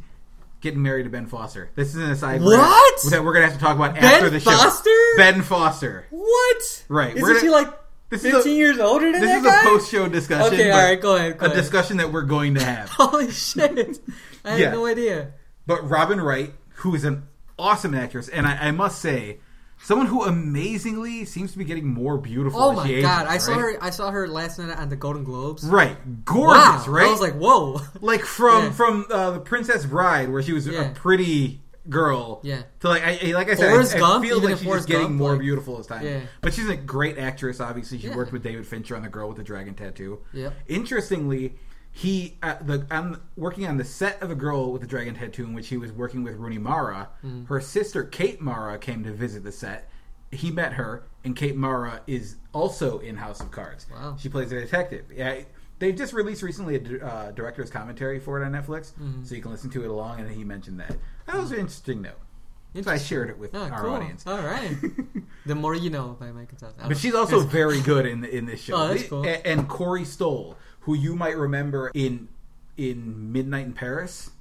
getting married to Ben Foster. This is an aside What? that we're gonna have to talk about Ben after the show. Ben Foster? Ben Foster. What? Right, Isn't we're gonna- she like This is 15 a- years older than that? This that is guy? a post-show discussion. Okay, all right, go ahead. Go a ahead. discussion that we're going to have. Holy shit! I had Yeah. no idea. But Robin Wright, who is an awesome actress, and I, I must say, Someone who amazingly seems to be getting more beautiful. Oh my she god! ages, I saw her. I saw her last night on the Golden Globes. Right, gorgeous, wow! right? I was like, whoa. like from Yeah. from uh, the Princess Bride, where she was Yeah. a pretty girl. Yeah. To like, I, like I said, Forrest I, I Gump, feel like she's Forrest getting Gump, more like- beautiful as time. Yeah. But she's a great actress. Obviously, she Yeah. worked with David Fincher on The Girl with the Dragon Tattoo. Yep. Interestingly, he uh, the on working on the set of The Girl with the Dragon Tattoo, in which he was working with Rooney Mara. Mm-hmm. Her sister Kate Mara came to visit the set. He met her, and Kate Mara is also in House of Cards. Wow. She plays a detective. Yeah, they just released recently a uh, director's commentary for it on Netflix, Mm-hmm. so you can listen to it along. And he mentioned that. That was an interesting note. So I shared it with Oh, our cool. audience. All right. the more you know by Mike Gonzalez. But she's also very good in in this show. Oh, that's cool. A- And Corey Stoll, who you might remember in in Midnight in Paris.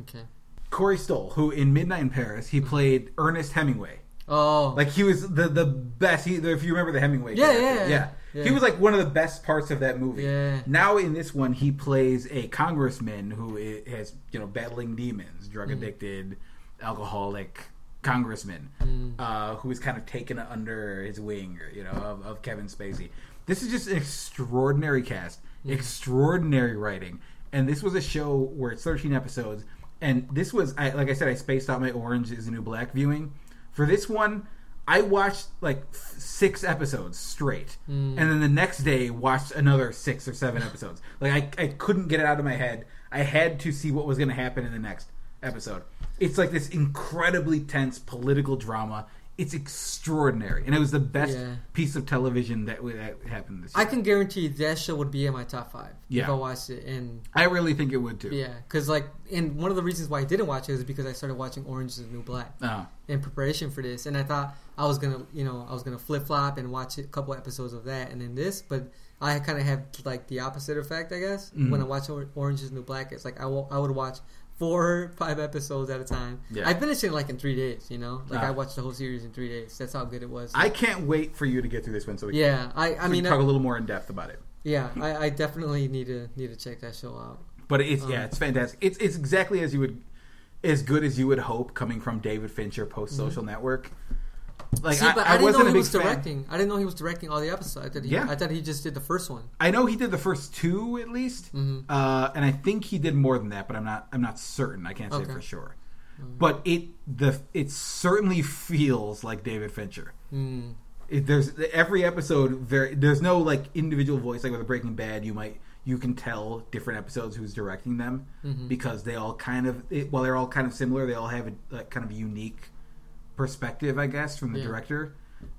okay. Corey Stoll, who in Midnight in Paris he played Ernest Hemingway. Oh, Like he was the the best. He, if you remember the Hemingway, Yeah, character. yeah, yeah. He was like one of the best parts of that movie. Yeah. Now in this one, he plays a congressman who has you know battling demons, drug Mm-hmm. addicted, alcoholic congressman Mm. uh, who is kind of taken under his wing, you know, of, of Kevin Spacey. This is just an extraordinary cast, extraordinary writing, and this was a show where it's 13 episodes. And this was, I, like I said, I spaced out my Orange is the New Black viewing. For this one, I watched like f- six episodes straight, hmm. and then the next day watched another six or seven episodes. Like I, I couldn't get it out of my head. I had to see what was going to happen in the next episode. It's like this incredibly tense political drama. It's extraordinary, and it was the best Yeah. piece of television that, that happened this year. I can guarantee that show would be in my top five if I watched it. And I really think it would too. yeah, because like, and one of the reasons why I didn't watch it is because I started watching Orange is the New Black Uh, in preparation for this, and I thought I was gonna, you know, I was gonna flip flop and watch a couple episodes of that and then this, but I kind of have like the opposite effect, I guess. Mhm. When I watch Orange is the New Black, it's like I would watch four, five episodes at a time. Yeah. I finished it like in three days, you know, like Ah. I watched the whole series in three days. That's how good it was. I can't wait for you to get through this one so we yeah, I, I can, mean, talk I, a little more in depth about it. yeah, I, I definitely need to need to check that show out. But it's Um, yeah, it's fantastic. It's it's exactly as you would, as good as you would hope coming from David Fincher post Social Network. Like Mm-hmm. See, I, but I I, didn't wasn't know he was fan. directing. I didn't know he was directing all the episodes. I thought he, Yeah. I thought he just did the first one. I know he did the first two at least, Mhm. uh, and I think he did more than that, but I'm not I'm not certain. I can't say Okay. for sure. Mm. But it the it certainly feels like David Fincher. Mm. It, there's every episode very there's no like individual voice like with a Breaking Bad you might you can tell different episodes who's directing them Mhm. because they all kind of it, while they're all kind of similar they all have a, like kind of unique perspective I guess from the Yeah. director.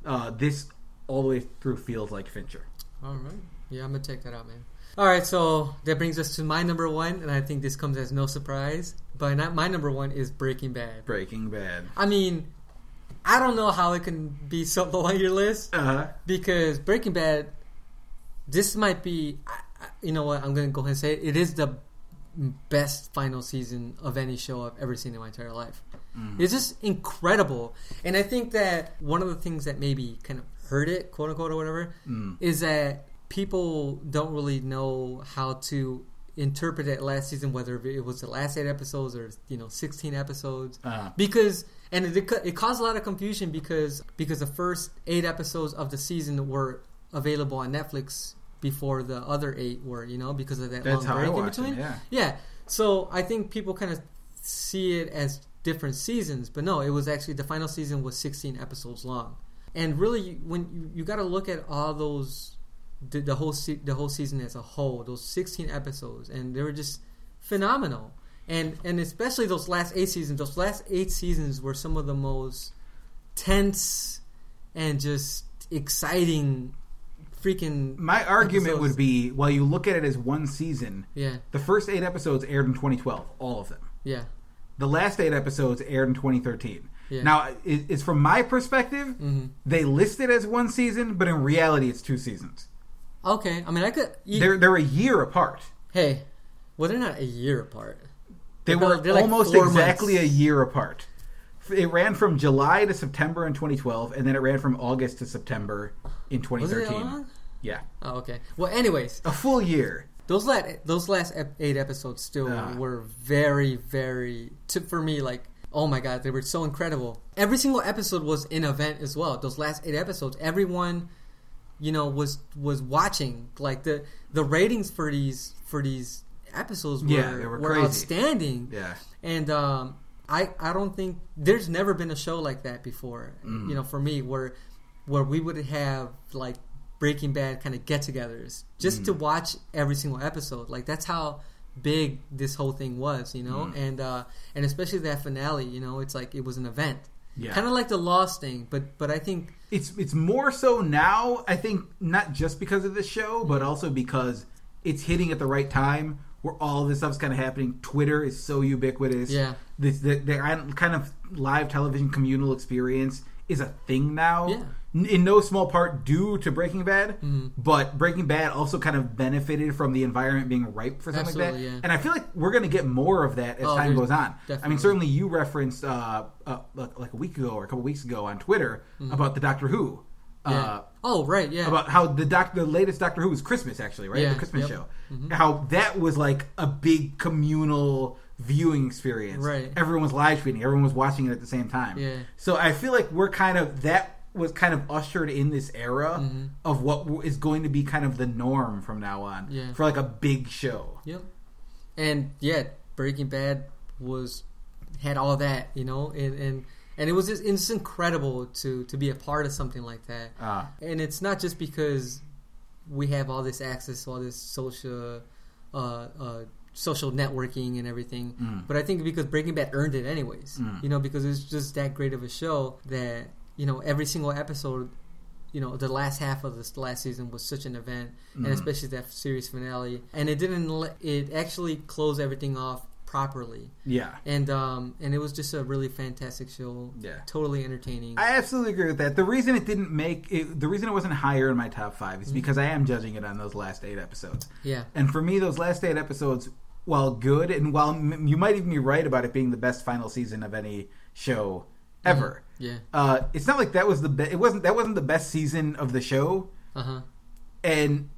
Uh, this all the way through feels like Fincher. All right. Yeah, I'm gonna check that out, man. All right, so that brings us to my number one, and I think this comes as no surprise. But not my number one is Breaking Bad. Breaking Bad. I mean, I don't know how it can be so low on your list Uh, because Breaking Bad. This might be, you know what? I'm gonna go ahead and say it. It is the best final season of any show I've ever seen in my entire life. It's just incredible, and I think that one of the things that maybe kind of hurt it, quote unquote, or whatever, Mm. is that people don't really know how to interpret that last season, whether it was the last eight episodes or you know sixteen episodes, Uh, because and it, it caused a lot of confusion because because the first eight episodes of the season were available on Netflix before the other eight were, you know, because of that That's long break in between. yeah. Yeah. So I think people kind of see it as different seasons, but no, it was actually the final season was 16 episodes long. And really, when you, you got to look at all those, the, the whole se- the whole season as a whole, those 16 episodes, and they were just phenomenal. And and especially those last eight seasons, those last eight seasons were some of the most tense and just exciting, freaking. my argument episodes. would be while you look at it as one season, Yeah, the first eight episodes aired in 2012, all of them. yeah, The last eight episodes aired in 2013. Yeah. Now, it, it's from my perspective, hmm they list it as one season, but in reality, it's two seasons. Okay, I mean, I could. You, They're they're a year apart. hey, well, they're not a year apart. They They're were like- they're like almost exactly months. a year apart. It ran from July to September in 2012, and then it ran from August to September in Was it that 2013. long? Yeah, Oh, okay. Well, anyways, a full year. Those last those last eight episodes still Ah. were very, very to, for me like oh my god, they were so incredible. Every single episode was an event as well. Those last eight episodes, everyone, you know, was was watching. Like the the ratings for these for these episodes were, Yeah, they were were crazy. outstanding. Yeah. And um, I I don't think there's never been a show like that before. Mm. You know, for me, where where we would have like Breaking Bad kind of get-togethers just Mm. to watch every single episode. Like that's how big this whole thing was, you know. Mm. And uh, and especially that finale, you know, it's like it was an event. Yeah. Kind of like the Lost thing, but but I think it's it's more so now. I think not just because of this show, but also because it's hitting at the right time where all this stuff's kind of happening. Twitter is so ubiquitous. Yeah. this the, the kind of live television communal experience is a thing now. Yeah. In no small part due to Breaking Bad, Mhm. but Breaking Bad also kind of benefited from the environment being ripe for something like that. Yeah. And I feel like we're going to get more of that as Oh, time goes on. I mean, certainly you referenced uh, uh, like a week ago or a couple weeks ago on Twitter about the Doctor Who. Mm-hmm. yeah. Uh, oh right, yeah. about how the doc, the latest Doctor Who was Christmas actually, right? Yeah, the Christmas yep. Mm-hmm. show. How that was like a big communal viewing experience. Right. Everyone was live tweeting. Everyone was watching it at the same time. Yeah. So I feel like we're kind of that was kind of ushered in this era Mm-hmm. of what is going to be kind of the norm from now on Yeah. for like a big show. Yep. And yeah, Breaking Bad was had all that, you know, and and, and it was just it's incredible to to be a part of something like that. Uh, And it's not just because we have all this access to all this social uh, uh, social networking and everything, Mm. but I think because Breaking Bad earned it anyways. Mm. You know, because it's just that great of a show that you know every single episode you know the last half of this last season was such an event and Mhm. especially that series finale and it didn't let, it actually closed everything off properly yeah. and um and it was just a really fantastic show Yeah. totally entertaining I absolutely agree with that. The reason it didn't make it, the reason it wasn't higher in my top five Mm-hmm. is because I am judging it on those last eight episodes. yeah And for me, those last eight episodes, while good, and while m- you might even be right about it being the best final season of any show ever, yeah. Uh, it's not like that was the be- it wasn't that wasn't the best season of the show. uh-huh. And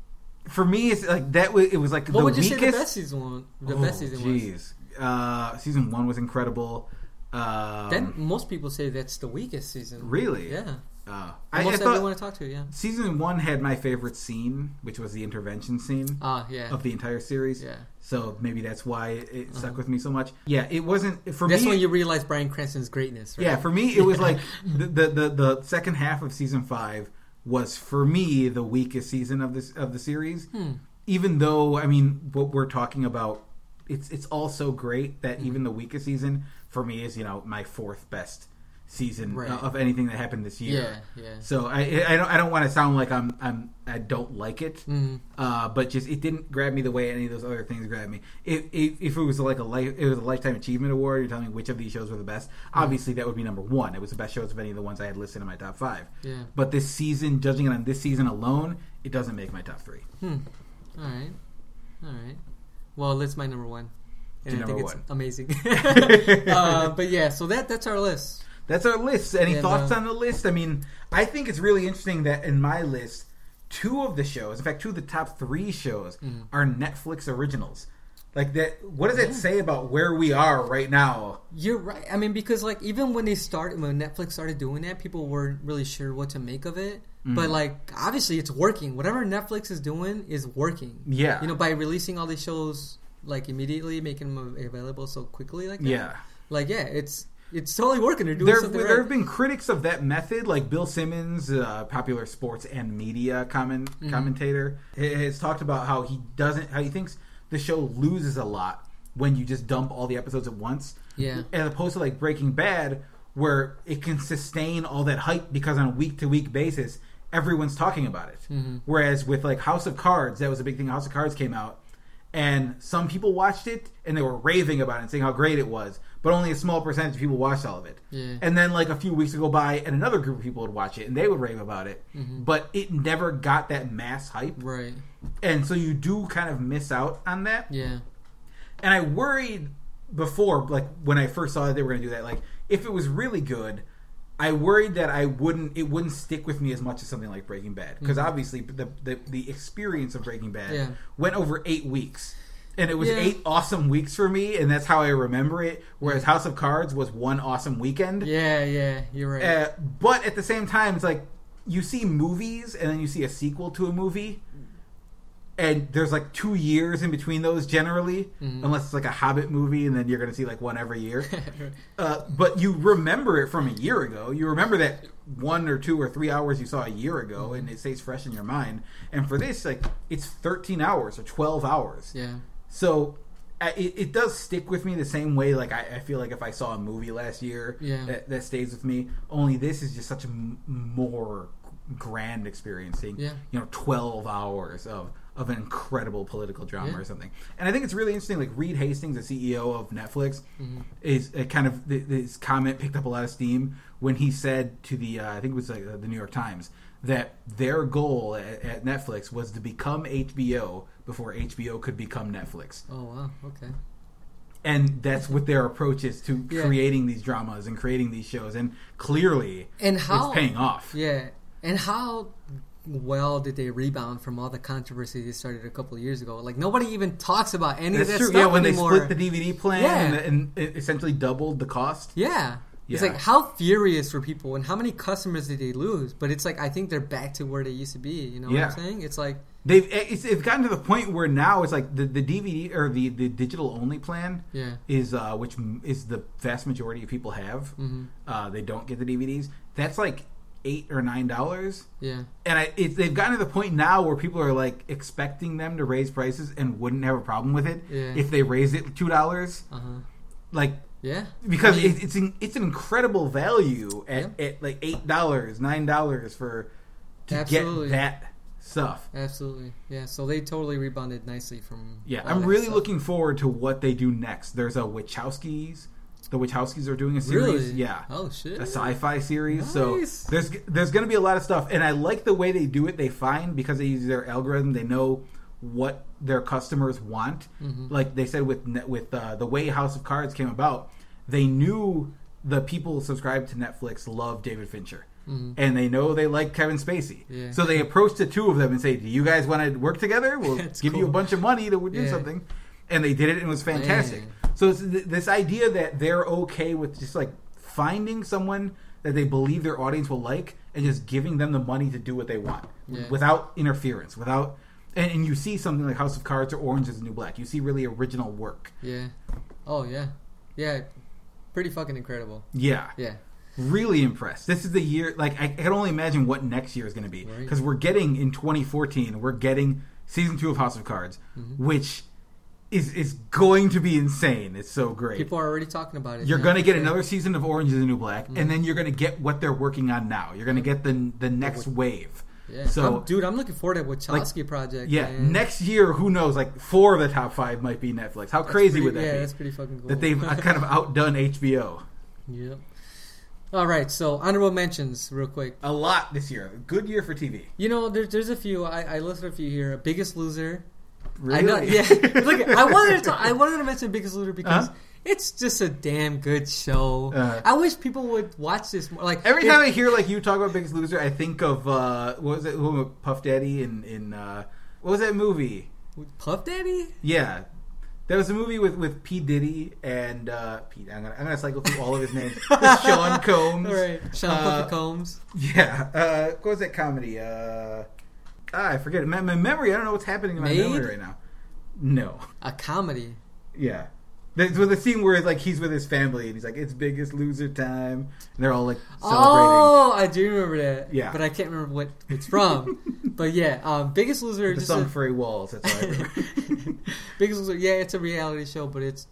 for me, it's like that was it was like what the would you weakest. say the best season one the Oh, best season was? Jeez, uh, season one was incredible. Um, then most people say that's the weakest season. Really, yeah Uh, I, I almost thought everyone I talk to yeah season one had my favorite scene, which was the intervention scene. ah yeah of the entire series. yeah So maybe that's why it stuck with me so much. Yeah, it wasn't for that's me. That's when you realize Bryan Cranston's greatness right? yeah, for me it was like the, the the the second half of season five was for me the weakest season of this of the series. Hmm. Even though I mean what we're talking about, it's it's all so great that even the weakest season for me is you know my fourth best season Right. of anything that happened this year. yeah yeah So I I don't I don't want to sound like I'm I'm I don't like it. Mhm. Uh, but just it didn't grab me the way any of those other things grabbed me. If, if, if it was like a life, it was a lifetime achievement award. You're telling me which of these shows were the best. Obviously, that would be number one. It was the best shows of any of the ones I had listed in my top five. yeah But this season, judging it on this season alone, it doesn't make my top three. Hmm. All right. All right. Well, that's my number one, and I think number it's one. amazing. uh, but yeah, so that that's our list. That's our list. Any And, thoughts uh, on the list? I mean, I think it's really interesting that in my list, two of the shows, in fact, two of the top three shows, Mm-hmm. are Netflix originals. Like that. What does Yeah. say about where we are right now? You're right. I mean, because like even when they started, when Netflix started doing that, people weren't really sure what to make of it. Mm-hmm. But like, obviously, it's working. Whatever Netflix is doing is working. Yeah. You know, by releasing all these shows like immediately, making them available so quickly, like that. Yeah. Like, yeah, it's it's totally working. They're doing There, something there right. have been critics of that method, like Bill Simmons, uh, popular sports and media comment, Mm-hmm. commentator, ha- has talked about how he doesn't, how he thinks the show loses a lot when you just dump all the episodes at once, Yeah. as opposed to like Breaking Bad, where it can sustain all that hype because on a week to week basis, everyone's talking about it. Mm-hmm. Whereas with like House of Cards, that was a big thing. House of Cards came out, and some people watched it and they were raving about it and saying how great it was, but only a small percentage of people watched all of it. Yeah. And then like a few weeks would go by and another group of people would watch it and they would rave about it, Mm-hmm. but it never got that mass hype, Right. and so you do kind of miss out on that. Yeah. And I worried before, like when I first saw that they were going to do that, like if it was really good, I worried that I wouldn't, it wouldn't stick with me as much as something like Breaking Bad, because obviously the, the the experience of Breaking Bad Yeah. went over eight weeks, and it was Yeah. eight awesome weeks for me, and that's how I remember it. Whereas House of Cards was one awesome weekend. Yeah, yeah, you're right. Uh, but at the same time, it's like you see movies, and then you see a sequel to a movie, and there's like two years in between those generally, Mhm. unless it's like a Hobbit movie, and then you're going to see like one every year. uh, but you remember it from a year ago. You remember that one or two or three hours you saw a year ago, and it stays fresh in your mind. And for this, like it's 13 hours or 12 hours. yeah, So I- it, it does stick with me the same way. Like I, I feel like if I saw a movie last year, Yeah. that, that stays with me. Only this is just such a m- more grand experience. Seeing Yeah. you know twelve hours of of an incredible political drama Yeah. or something. And I think it's really interesting. Like Reed Hastings, the CEO of Netflix, Mhm. is a kind of this comment picked up a lot of steam when he said to the uh, I think it was like uh, the New York Times that their goal at, at Netflix was to become HBO before HBO could become Netflix Oh wow, okay. and that's what their approach is to Yeah. creating these dramas and creating these shows and clearly And how it's paying off Yeah, and how well did they rebound from all the controversy they started a couple of years ago? Like nobody even talks about any that's of that true stuff yeah when anymore. they split the dvd plan Yeah. and, and essentially doubled the cost yeah. It's like how furious were people and how many customers did they lose? But it's like I think they're back to where they used to be. You know Yeah. what I'm saying? It's like they've it's, it's gotten to the point where now it's like the, the dvd or the, the digital only plan yeah, is uh which is the vast majority of people have hmm uh they don't get the dvds that's like eight or nine dollars yeah, and I, it, they've gotten to the point now where people are like expecting them to raise prices and wouldn't have a problem with it Yeah. if they raised it two dollars. uh huh, Like yeah. because I mean, it, it's an, it's an incredible value at, at like eight dollars, nine dollars for to Absolutely. get that stuff. absolutely, yeah. So they totally rebounded nicely from. Yeah, I'm really stuff. looking forward to what they do next. There's a Wachowskis. The Wachowskis are doing a series. Really? Yeah. Oh shit. a sci-fi series. So there's there's going to be a lot of stuff, and I like the way they do it. They find because they use their algorithm, they know what their customers want. Mhm. Like they said with with uh, the way House of Cards came about, they knew the people subscribed to Netflix love David Fincher. Mhm. And they know they like Kevin Spacey, Yeah. so they approached the two of them and say, "Do you guys want to work together? We'll give you a bunch of money to do Yeah. something." And they did it, and it was fantastic. Man. So it's th- this idea that they're okay with just like finding someone that they believe their audience will like and just giving them the money to do what they want Yeah. without interference, without. And, and you see something like House of Cards or Orange is the New Black. You see really original work. Yeah. Oh yeah. Yeah. Pretty fucking incredible. Yeah, Yeah. Really impressed. This is the year. Like I, can only imagine what next year is going to be Right. because we're getting in 2014. We're getting season two of House of Cards, Mhm. which is is going to be insane. It's so great. People are already talking about it. You're going to get another season of Orange is the New Black, Mhm. and then you're going to get what they're working on now. You're going to get the the next wave. Yeah. So- I'm- dude, I'm looking forward to that Wachowski project. Yeah, man. next year, who knows? Like four of the top five might be Netflix. How That's crazy pretty- would that yeah, be? Yeah, that's pretty fucking cool. That they've uh, kind of outdone HBO Yep. All right, so honorable mentions, real quick. a lot this year. Good year for TV. You know, there's there's a few. I, I listed a few here. Biggest Loser. Really? I know. Yeah. Look, I wanted to talk, I wanted to mention Biggest Loser because Uh-huh. it's just a damn good show. Uh. I wish people would watch this more. Like Every if- time I hear like you talk about Biggest Loser, I think of uh, what was it? who- Puff Daddy in in uh, what was that movie? Puff Daddy. Yeah, there was a movie with with P Diddy and uh, Pete. I'm gonna I'm gonna cycle through all of his names. With Sean Combs. All right, Sean Uh, Combs. Yeah. Uh, what was that comedy? Uh, ah, I forget. it. My, my memory. I don't know what's happening in my Made? memory right now. No. A comedy. Yeah. There's with the scene where like he's with his family and he's like, "It's Biggest Loser time," and they're all like celebrating. Oh, I do remember that. Yeah. but I can't remember what it's from. but yeah, um, Biggest Loser. the song a- "Furry Walls." That's all I remember. Biggest Loser. Yeah, it's a reality show, but it's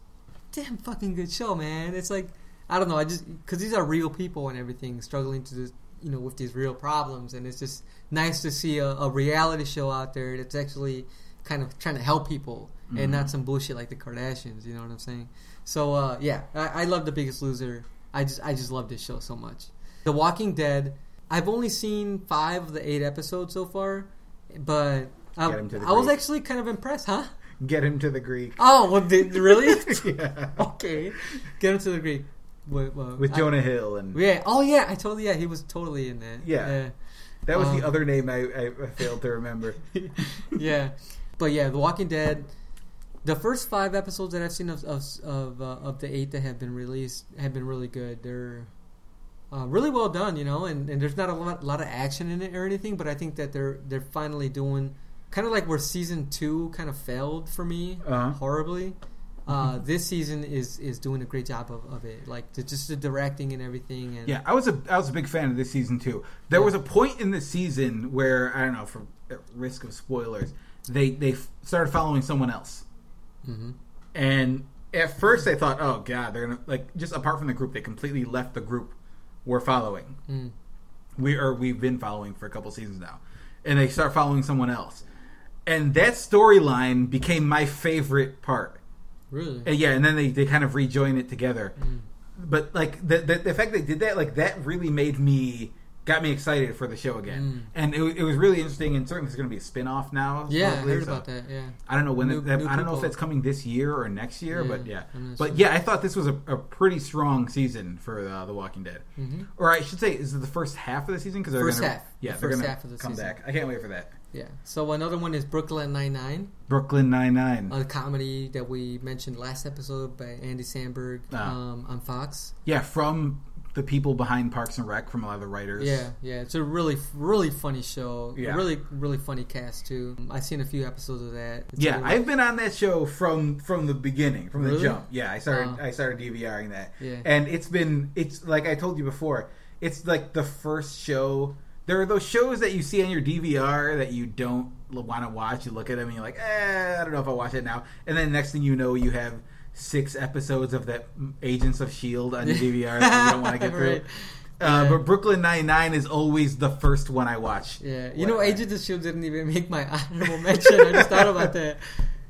damn fucking good show, man. It's like I don't know. I just because these are real people and everything struggling to just, you know with these real problems, and it's just nice to see a, a reality show out there that's actually kind of trying to help people Mhm. and not some bullshit like the Kardashians. You know what I'm saying? So uh, yeah, I, I love The Biggest Loser. I just I just love this show so much. The Walking Dead. I've only seen five of the eight episodes so far, but I, Get him to the I was actually kind of impressed, huh? Get him to the Greek. Oh, well, did, really? yeah. okay, get him to the Greek. Well, With I- Jonah Hill and yeah. Oh, yeah. I totally. Yeah, he was totally in that. Yeah. that was um, the other name I, I, failed to remember. Yeah. yeah. But yeah, The Walking Dead. The first five episodes that I've seen of of of, uh, of the eight that have been released have been really good. They're uh, really well done, you know, and, and there's not a lot, lot of action in it or anything, but I think that they're they're finally doing kind of like where season two kind of failed for me Uh-huh. horribly. Uh, this season is is doing a great job of, of it, like the, just the directing and everything. And Yeah, I was a I was a big fan of this season too. There Yeah. was a point in the season where I don't know, for risk of spoilers, they they f- started following someone else, hmm and at first I thought, oh god, they're gonna like just apart from the group, they completely left the group we're following. Mm. We are we've been following for a couple seasons now, and they start following someone else, and that storyline became my favorite part. really. Uh, yeah, and then they, they kind of rejoin it together. Mm. But like the, the the fact they did that, like that really made me got me excited for the show again, Mm. and it, it was really interesting. And certainly, there's going to be a spin off now. Yeah, I heard so about that. Yeah. I don't know when New- that, new I don't know if that's coming this year or next year, Yeah, but yeah. But sure. yeah, I thought this was a, a pretty strong season for uh, The Walking Dead. hmm Or I should say, is it the first half of the season? Because they're First gonna, half. Yeah, The they're first gonna half of the come season. back. I can't wait for that. Yeah. So another one is Brooklyn Nine Nine, Brooklyn Nine Nine. a comedy that we mentioned last episode by Andy Samberg Ah. um, on Fox. yeah, from the people behind Parks and Rec, from a lot of the writers. Yeah, yeah, it's a really, really funny show. Yeah. Really, really funny cast too. I've seen a few episodes of that. It's Yeah, really- I've been on that show from from the beginning, from the jump. Yeah, I started Oh. I started DVRing that, Yeah. and it's been it's like I told you before. It's like the first show. There are those shows that you see on your DVR that you don't want to watch. You look at them and you're like, eh, I don't know if I'll watch it now. And then next thing you know, you have six episodes of that Agents of Shield on your DVR that you don't want to get through. Right. Uh, Yeah. But Brooklyn Nine Nine is always the first one I watch. Yeah, you know, Agents of Shield didn't even make my honorable mention. I just thought about that.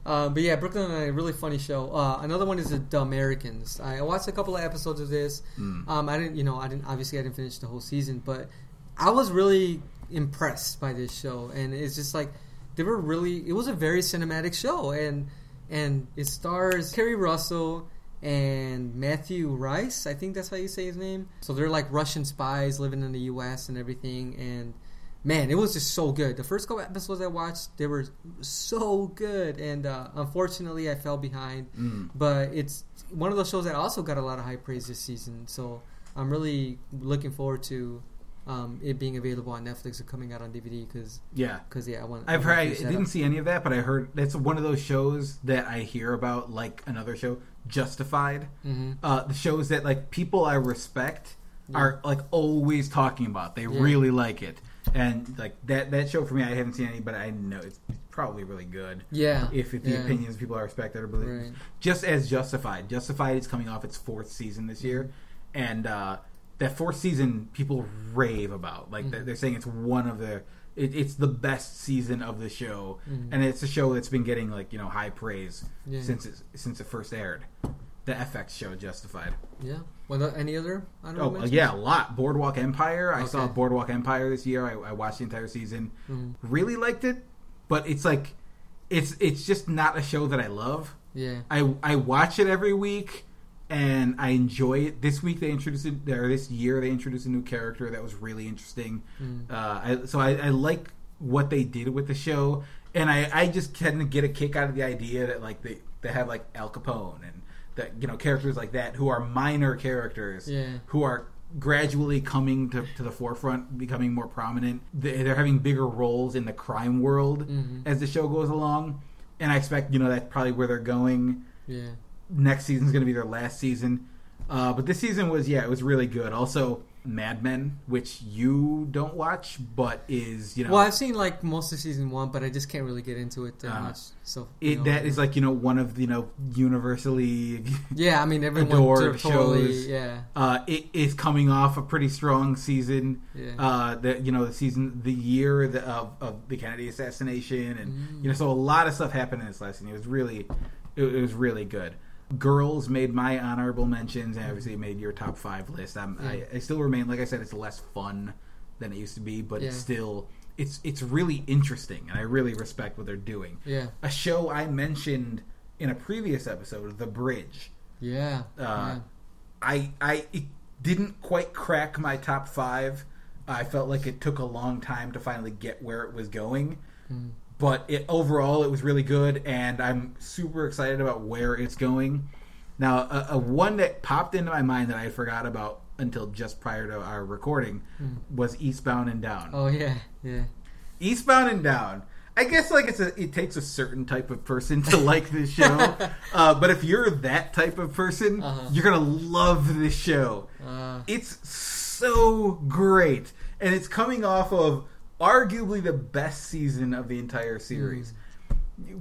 Um, but yeah, Brooklyn Nine, really funny show. Uh, another one is the, the Americans. I watched a couple of episodes of this. Mm. Um, I didn't, you know, I didn't. Obviously, I didn't finish the whole season, but I was really impressed by this show, and it's just like they were really. It was a very cinematic show, and and it stars Keri Russell and Matthew Rice. I think that's how you say his name. So they're like Russian spies living in the U.S. and everything, and man, it was just so good. The first couple episodes I watched, they were so good, and uh, unfortunately, I fell behind. Mm. But it's one of those shows that also got a lot of high praise this season. So I'm really looking forward to um, it being available on Netflix or coming out on DVD because Yeah. because yeah, I want. I've I heard. I to use that didn't up. see any of that, but I heard that's one of those shows that I hear about, like another show, Justified. Mhm. Uh, the shows that like people I respect Yeah. are like always talking about. They Yeah. really like it, and like that that show for me, I haven't seen any, but I know it's probably really good. Yeah, If, if the yeah. opinions of people I respect that are believed, Right. just as Justified. Justified is coming off its fourth season this year, and uh, that fourth season people rave about. Like they're- Mhm. they're saying it's one of the it, it's the best season of the show, Mhm. and it's a show that's been getting like you know high praise Yeah. since it since it first aired. The FX show Justified. Yeah. Well, any other? Oh mentions? yeah, a lot. Boardwalk Empire. I saw Boardwalk Empire this year. I, I watched the entire season. Mhm. Really liked it, but it's like it's it's just not a show that I love. Yeah. I I watch it every week and I enjoy it. This week they introduced it, or this year they introduced a new character that was really interesting. Mm. Uh, I, so I, I like what they did with the show, and I, I just tend to get a kick out of the idea that like they they have like Al Capone and that you know characters like that who are minor characters Yeah. who are gradually coming to, to the forefront, becoming more prominent. They, they're having bigger roles in the crime world Mhm. as the show goes along, and I expect you know that's probably where they're going Yeah. Next season's going to be their last season. Uh, but this season was yeah, it was really good. Also, Mad Men, which you don't watch, but is you know Well, I've seen like most of season one, but I just can't really get into it that Uh, much. So it, know, that is like you know one of the, you know universally yeah. I mean, everyone adored totally shows. yeah. uh, it is coming off a pretty strong season. Yeah. Uh, the you know the season the year the, of, of the Kennedy assassination and Mm. you know so a lot of stuff happened in this last season. It was really it, it was really good. Girls made my honorable mentions and obviously made your top five list. I'm, I, I still remain like I said it's less fun than it used to be, but it's still it's it's really interesting and I really respect what they're doing. Yeah. A show I mentioned in a previous episode, The Bridge. Yeah. Uh, I I it didn't quite crack my top five. I felt like it took a long time to finally get where it was going, Mm. But it, overall it was really good, and I'm super excited about where it's going. Now, a, a one that popped into my mind that I forgot about until just prior to our recording was Eastbound and Down. Oh yeah, yeah. Eastbound and Down. I guess like it's a it takes a certain type of person to like this show, uh, but if you're that type of person, Uh-huh. you're gonna love this show. Uh, It's so great, and it's coming off of arguably the best season of the entire series,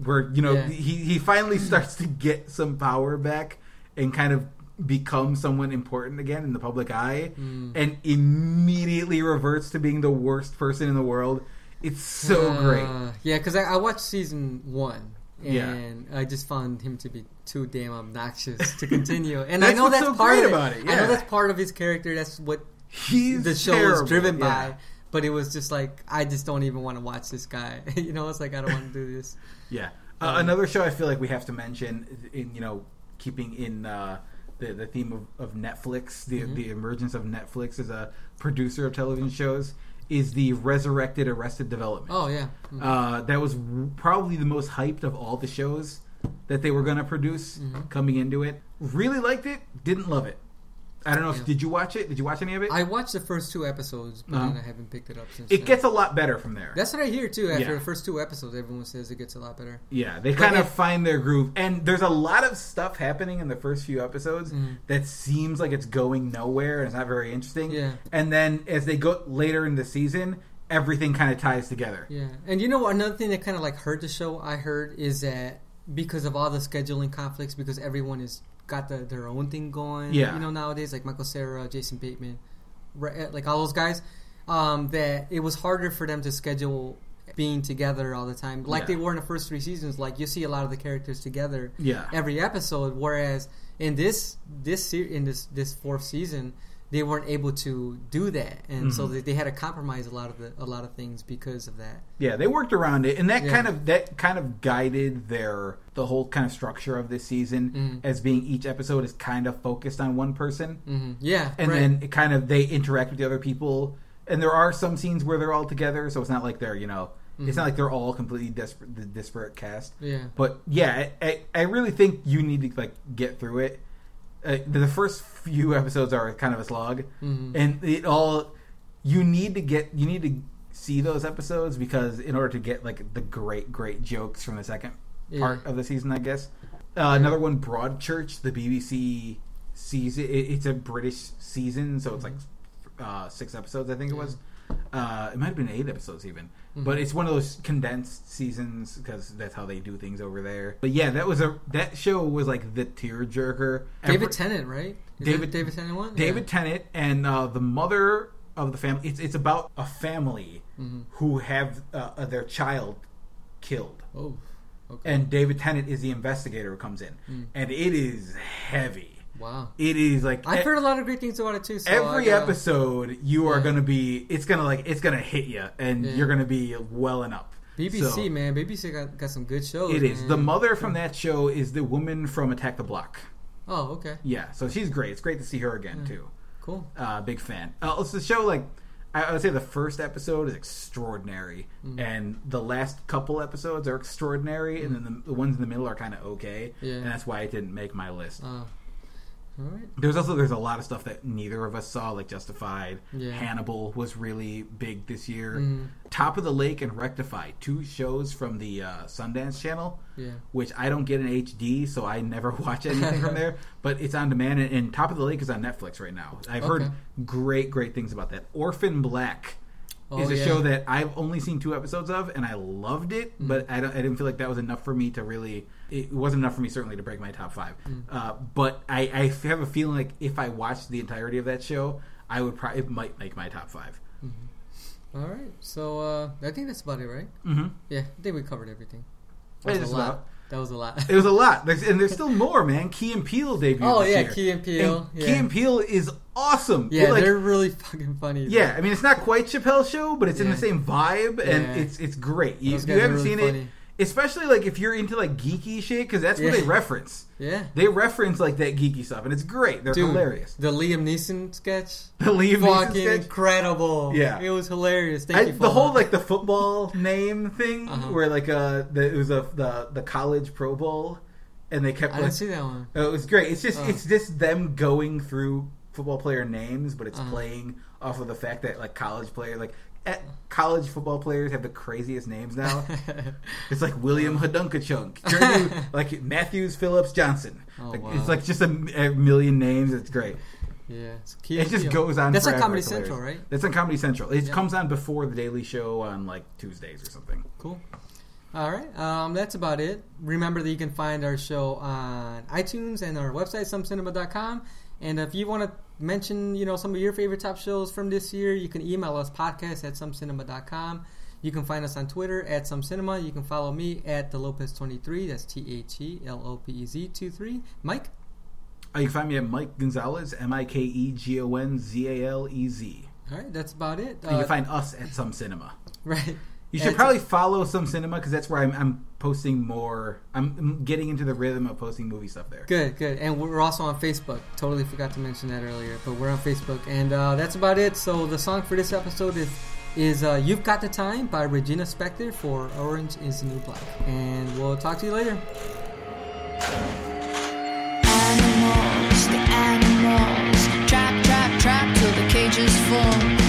where you know Yeah. he he finally starts to get some power back and kind of become someone important again in the public eye, Mm. and immediately reverts to being the worst person in the world. It's so uh, great. Yeah, because I, I watched season one. Yeah. And I just found him to be too damn obnoxious to continue. And I know that's so part of about it, I know that's part of his character. That's what He's the show terrible, is driven yeah. by. But it was just like I just don't even want to watch this guy. you know, it's like I don't want to do this. Yeah. Uh, Um, another show I feel like we have to mention, in you know, keeping in uh, the the theme of, of Netflix, the Mhm. the emergence of Netflix as a producer of television shows, is the resurrected Arrested Development. Oh yeah. Mm. Uh, that was w- probably the most hyped of all the shows that they were going to produce Mhm. coming into it. Really liked it. Didn't love it. I don't know. if Yeah. Did you watch it? Did you watch any of it? I watched the first two episodes, but Uh-huh. then I haven't picked it up since. it then. gets a lot better from there. That's what I hear too. After Yeah. the first two episodes, everyone says it gets a lot better. Yeah, they But kind of if- find their groove, and there's a lot of stuff happening in the first few episodes Mhm. that seems like it's going nowhere and it's not very interesting. Yeah. and then as they go later in the season, everything kind of ties together. Yeah, and you know? Another thing that kind of like hurt the show, I heard, is that because of all the scheduling conflicts, because everyone is got the, their own thing going. Yeah. you know nowadays, like Michael Cera, Jason Bateman, right, like all those guys, um, that it was harder for them to schedule being together all the time, like Yeah. they were in the first three seasons. Like you see a lot of the characters together Yeah, every episode, whereas in this this se- in this this fourth season. They weren't able to do that, and so Mhm. they, they had to compromise a lot of the, a lot of things because of that. yeah, they worked around it, and that Yeah. kind of that kind of guided their the whole kind of structure of this season Mhm. as being each episode is kind of focused on one person. hmm Yeah, and right. then it kind of they interact with the other people and there are some scenes where they're all together so it's not like they're you know it's not like they're all completely disparate the disparate cast yeah, but yeah I, I, I really think you need to like get through it uh, the first few episodes are kind of a slog. Hmm and it all you need to get you need to see those episodes because in order to get like the great great jokes from the second Yeah. part of the season i guess. Uh, another one broadchurch the bbc season it, it's a british season so it's like uh, six episodes i think it was. Uh, it might have been eight episodes even. But Mhm. it's one of those condensed seasons because that's how they do things over there. But yeah that was a that show was like the tearjerker. David Every- Tennant, right? David- that David Tennant one. David Tennant and uh, the mother of the family. It's it's about a family Yeah. hmm who have uh, uh, their child killed, Oh, okay. and David Tennant is the investigator who comes in, Mm. and it is heavy. wow, It is like I've heard a lot of great things about it too. So every I gotta- episode you are Yeah. gonna be. It's gonna like it's gonna hit you, and Yeah. you're gonna be welling up. BBC So, man, BBC got, got some good shows. It is man. the mother from that show is the woman from Attack the Block. Oh, okay, Yeah, so she's great. It's great to see her again too. cool. uh, big fan. Uh, it's the show like I would say the first episode is extraordinary, Mm. and the last couple episodes are extraordinary, and then the, the ones in the middle are kind of okay, Yeah. and that's why it didn't make my list. Uh, right. There's also there's a lot of stuff that neither of us saw, like Justified. Yeah. Hannibal was really big this year. Mhm. Top of the Lake and Rectify, two shows from the uh, Sundance Channel, Yeah. which I don't get in HD, so I never watch anything from there. But it's on demand, and, and Top of the Lake is on Netflix right now. I've Okay. heard great, great things about that. Orphan Black Oh, is a yeah. show that I've only seen two episodes of, and I loved it. Mm-hmm. But I, don't, I didn't feel like that was enough for me to really. It wasn't enough for me certainly to break my top five. Mm. Uh, but I, I have a feeling like if I watched the entirety of that show, I would probably it might make my top five. All right. So uh, I think that's about it, right? Mm-hmm. Yeah, I think we covered everything. That was a lot. about- That was a lot. It was a lot, there's, and there's still more, man. Key and Peele debuted. Oh, yeah, year. Key and Peele, And yeah. Key and Peele is awesome. yeah, Like, they're really fucking funny. Yeah, I mean it's not quite Chappelle's show, but it's in the same vibe, and Yeah. it's it's great. You, Those if guys you haven't really seen funny. it, especially like if you're into like geeky shit because that's what Yeah. they reference. Yeah. They reference like that geeky stuff, and it's great. They're Dude, hilarious. The Liam Neeson sketch. The Liam Neeson sketch. incredible. Yeah. It was hilarious. Thank I, you for the whole that. like the football name thing, Uh-huh. where like uh, the, it was a the the college Pro Bowl, and they kept I like didn't see that one. Oh, it was great. It's just Oh. it's just them going through football player names, but it's Uh-huh. playing off of the fact that like college player like college football players have the craziest names now. it's like William Hadunkachunk, turn to like Matthews Phillips Johnson. Oh, like, wow. It's like just a, a million names. It's great. yeah. It's It just goes on. That's on. Comedy Central, right? That's on Comedy Central. It Yeah. comes on before the Daily Show on like Tuesdays or something. Cool. All right. Um, that's about it. Remember that you can find our show on iTunes and our website, somecinema.com. And if you want to mention, you know, some of your favorite top shows from this year, you can email us podcast at somecinema.com. You can find us on Twitter at some cinema. You can follow me at the Lopez twenty three. That's T H E L O P E Z two three. Mike. Uh, you can find me at Mike Gonzalez, M I K E G O N Z A L E Z. All right, that's about it. And you Uh, can find us at Some Cinema. right. You should probably follow Some Cinema because that's where I'm, I'm posting more. I'm, I'm getting into the rhythm of posting movie stuff there. Good, good. And we're also on Facebook. Totally forgot to mention that earlier, but we're on Facebook. And uh, that's about it. So the song for this episode is is uh, "You've Got the Time" by Regina Spektor for "Orange Is the New Black." And we'll talk to you later. Animals, the animals, trap, trap, trap till the cages full.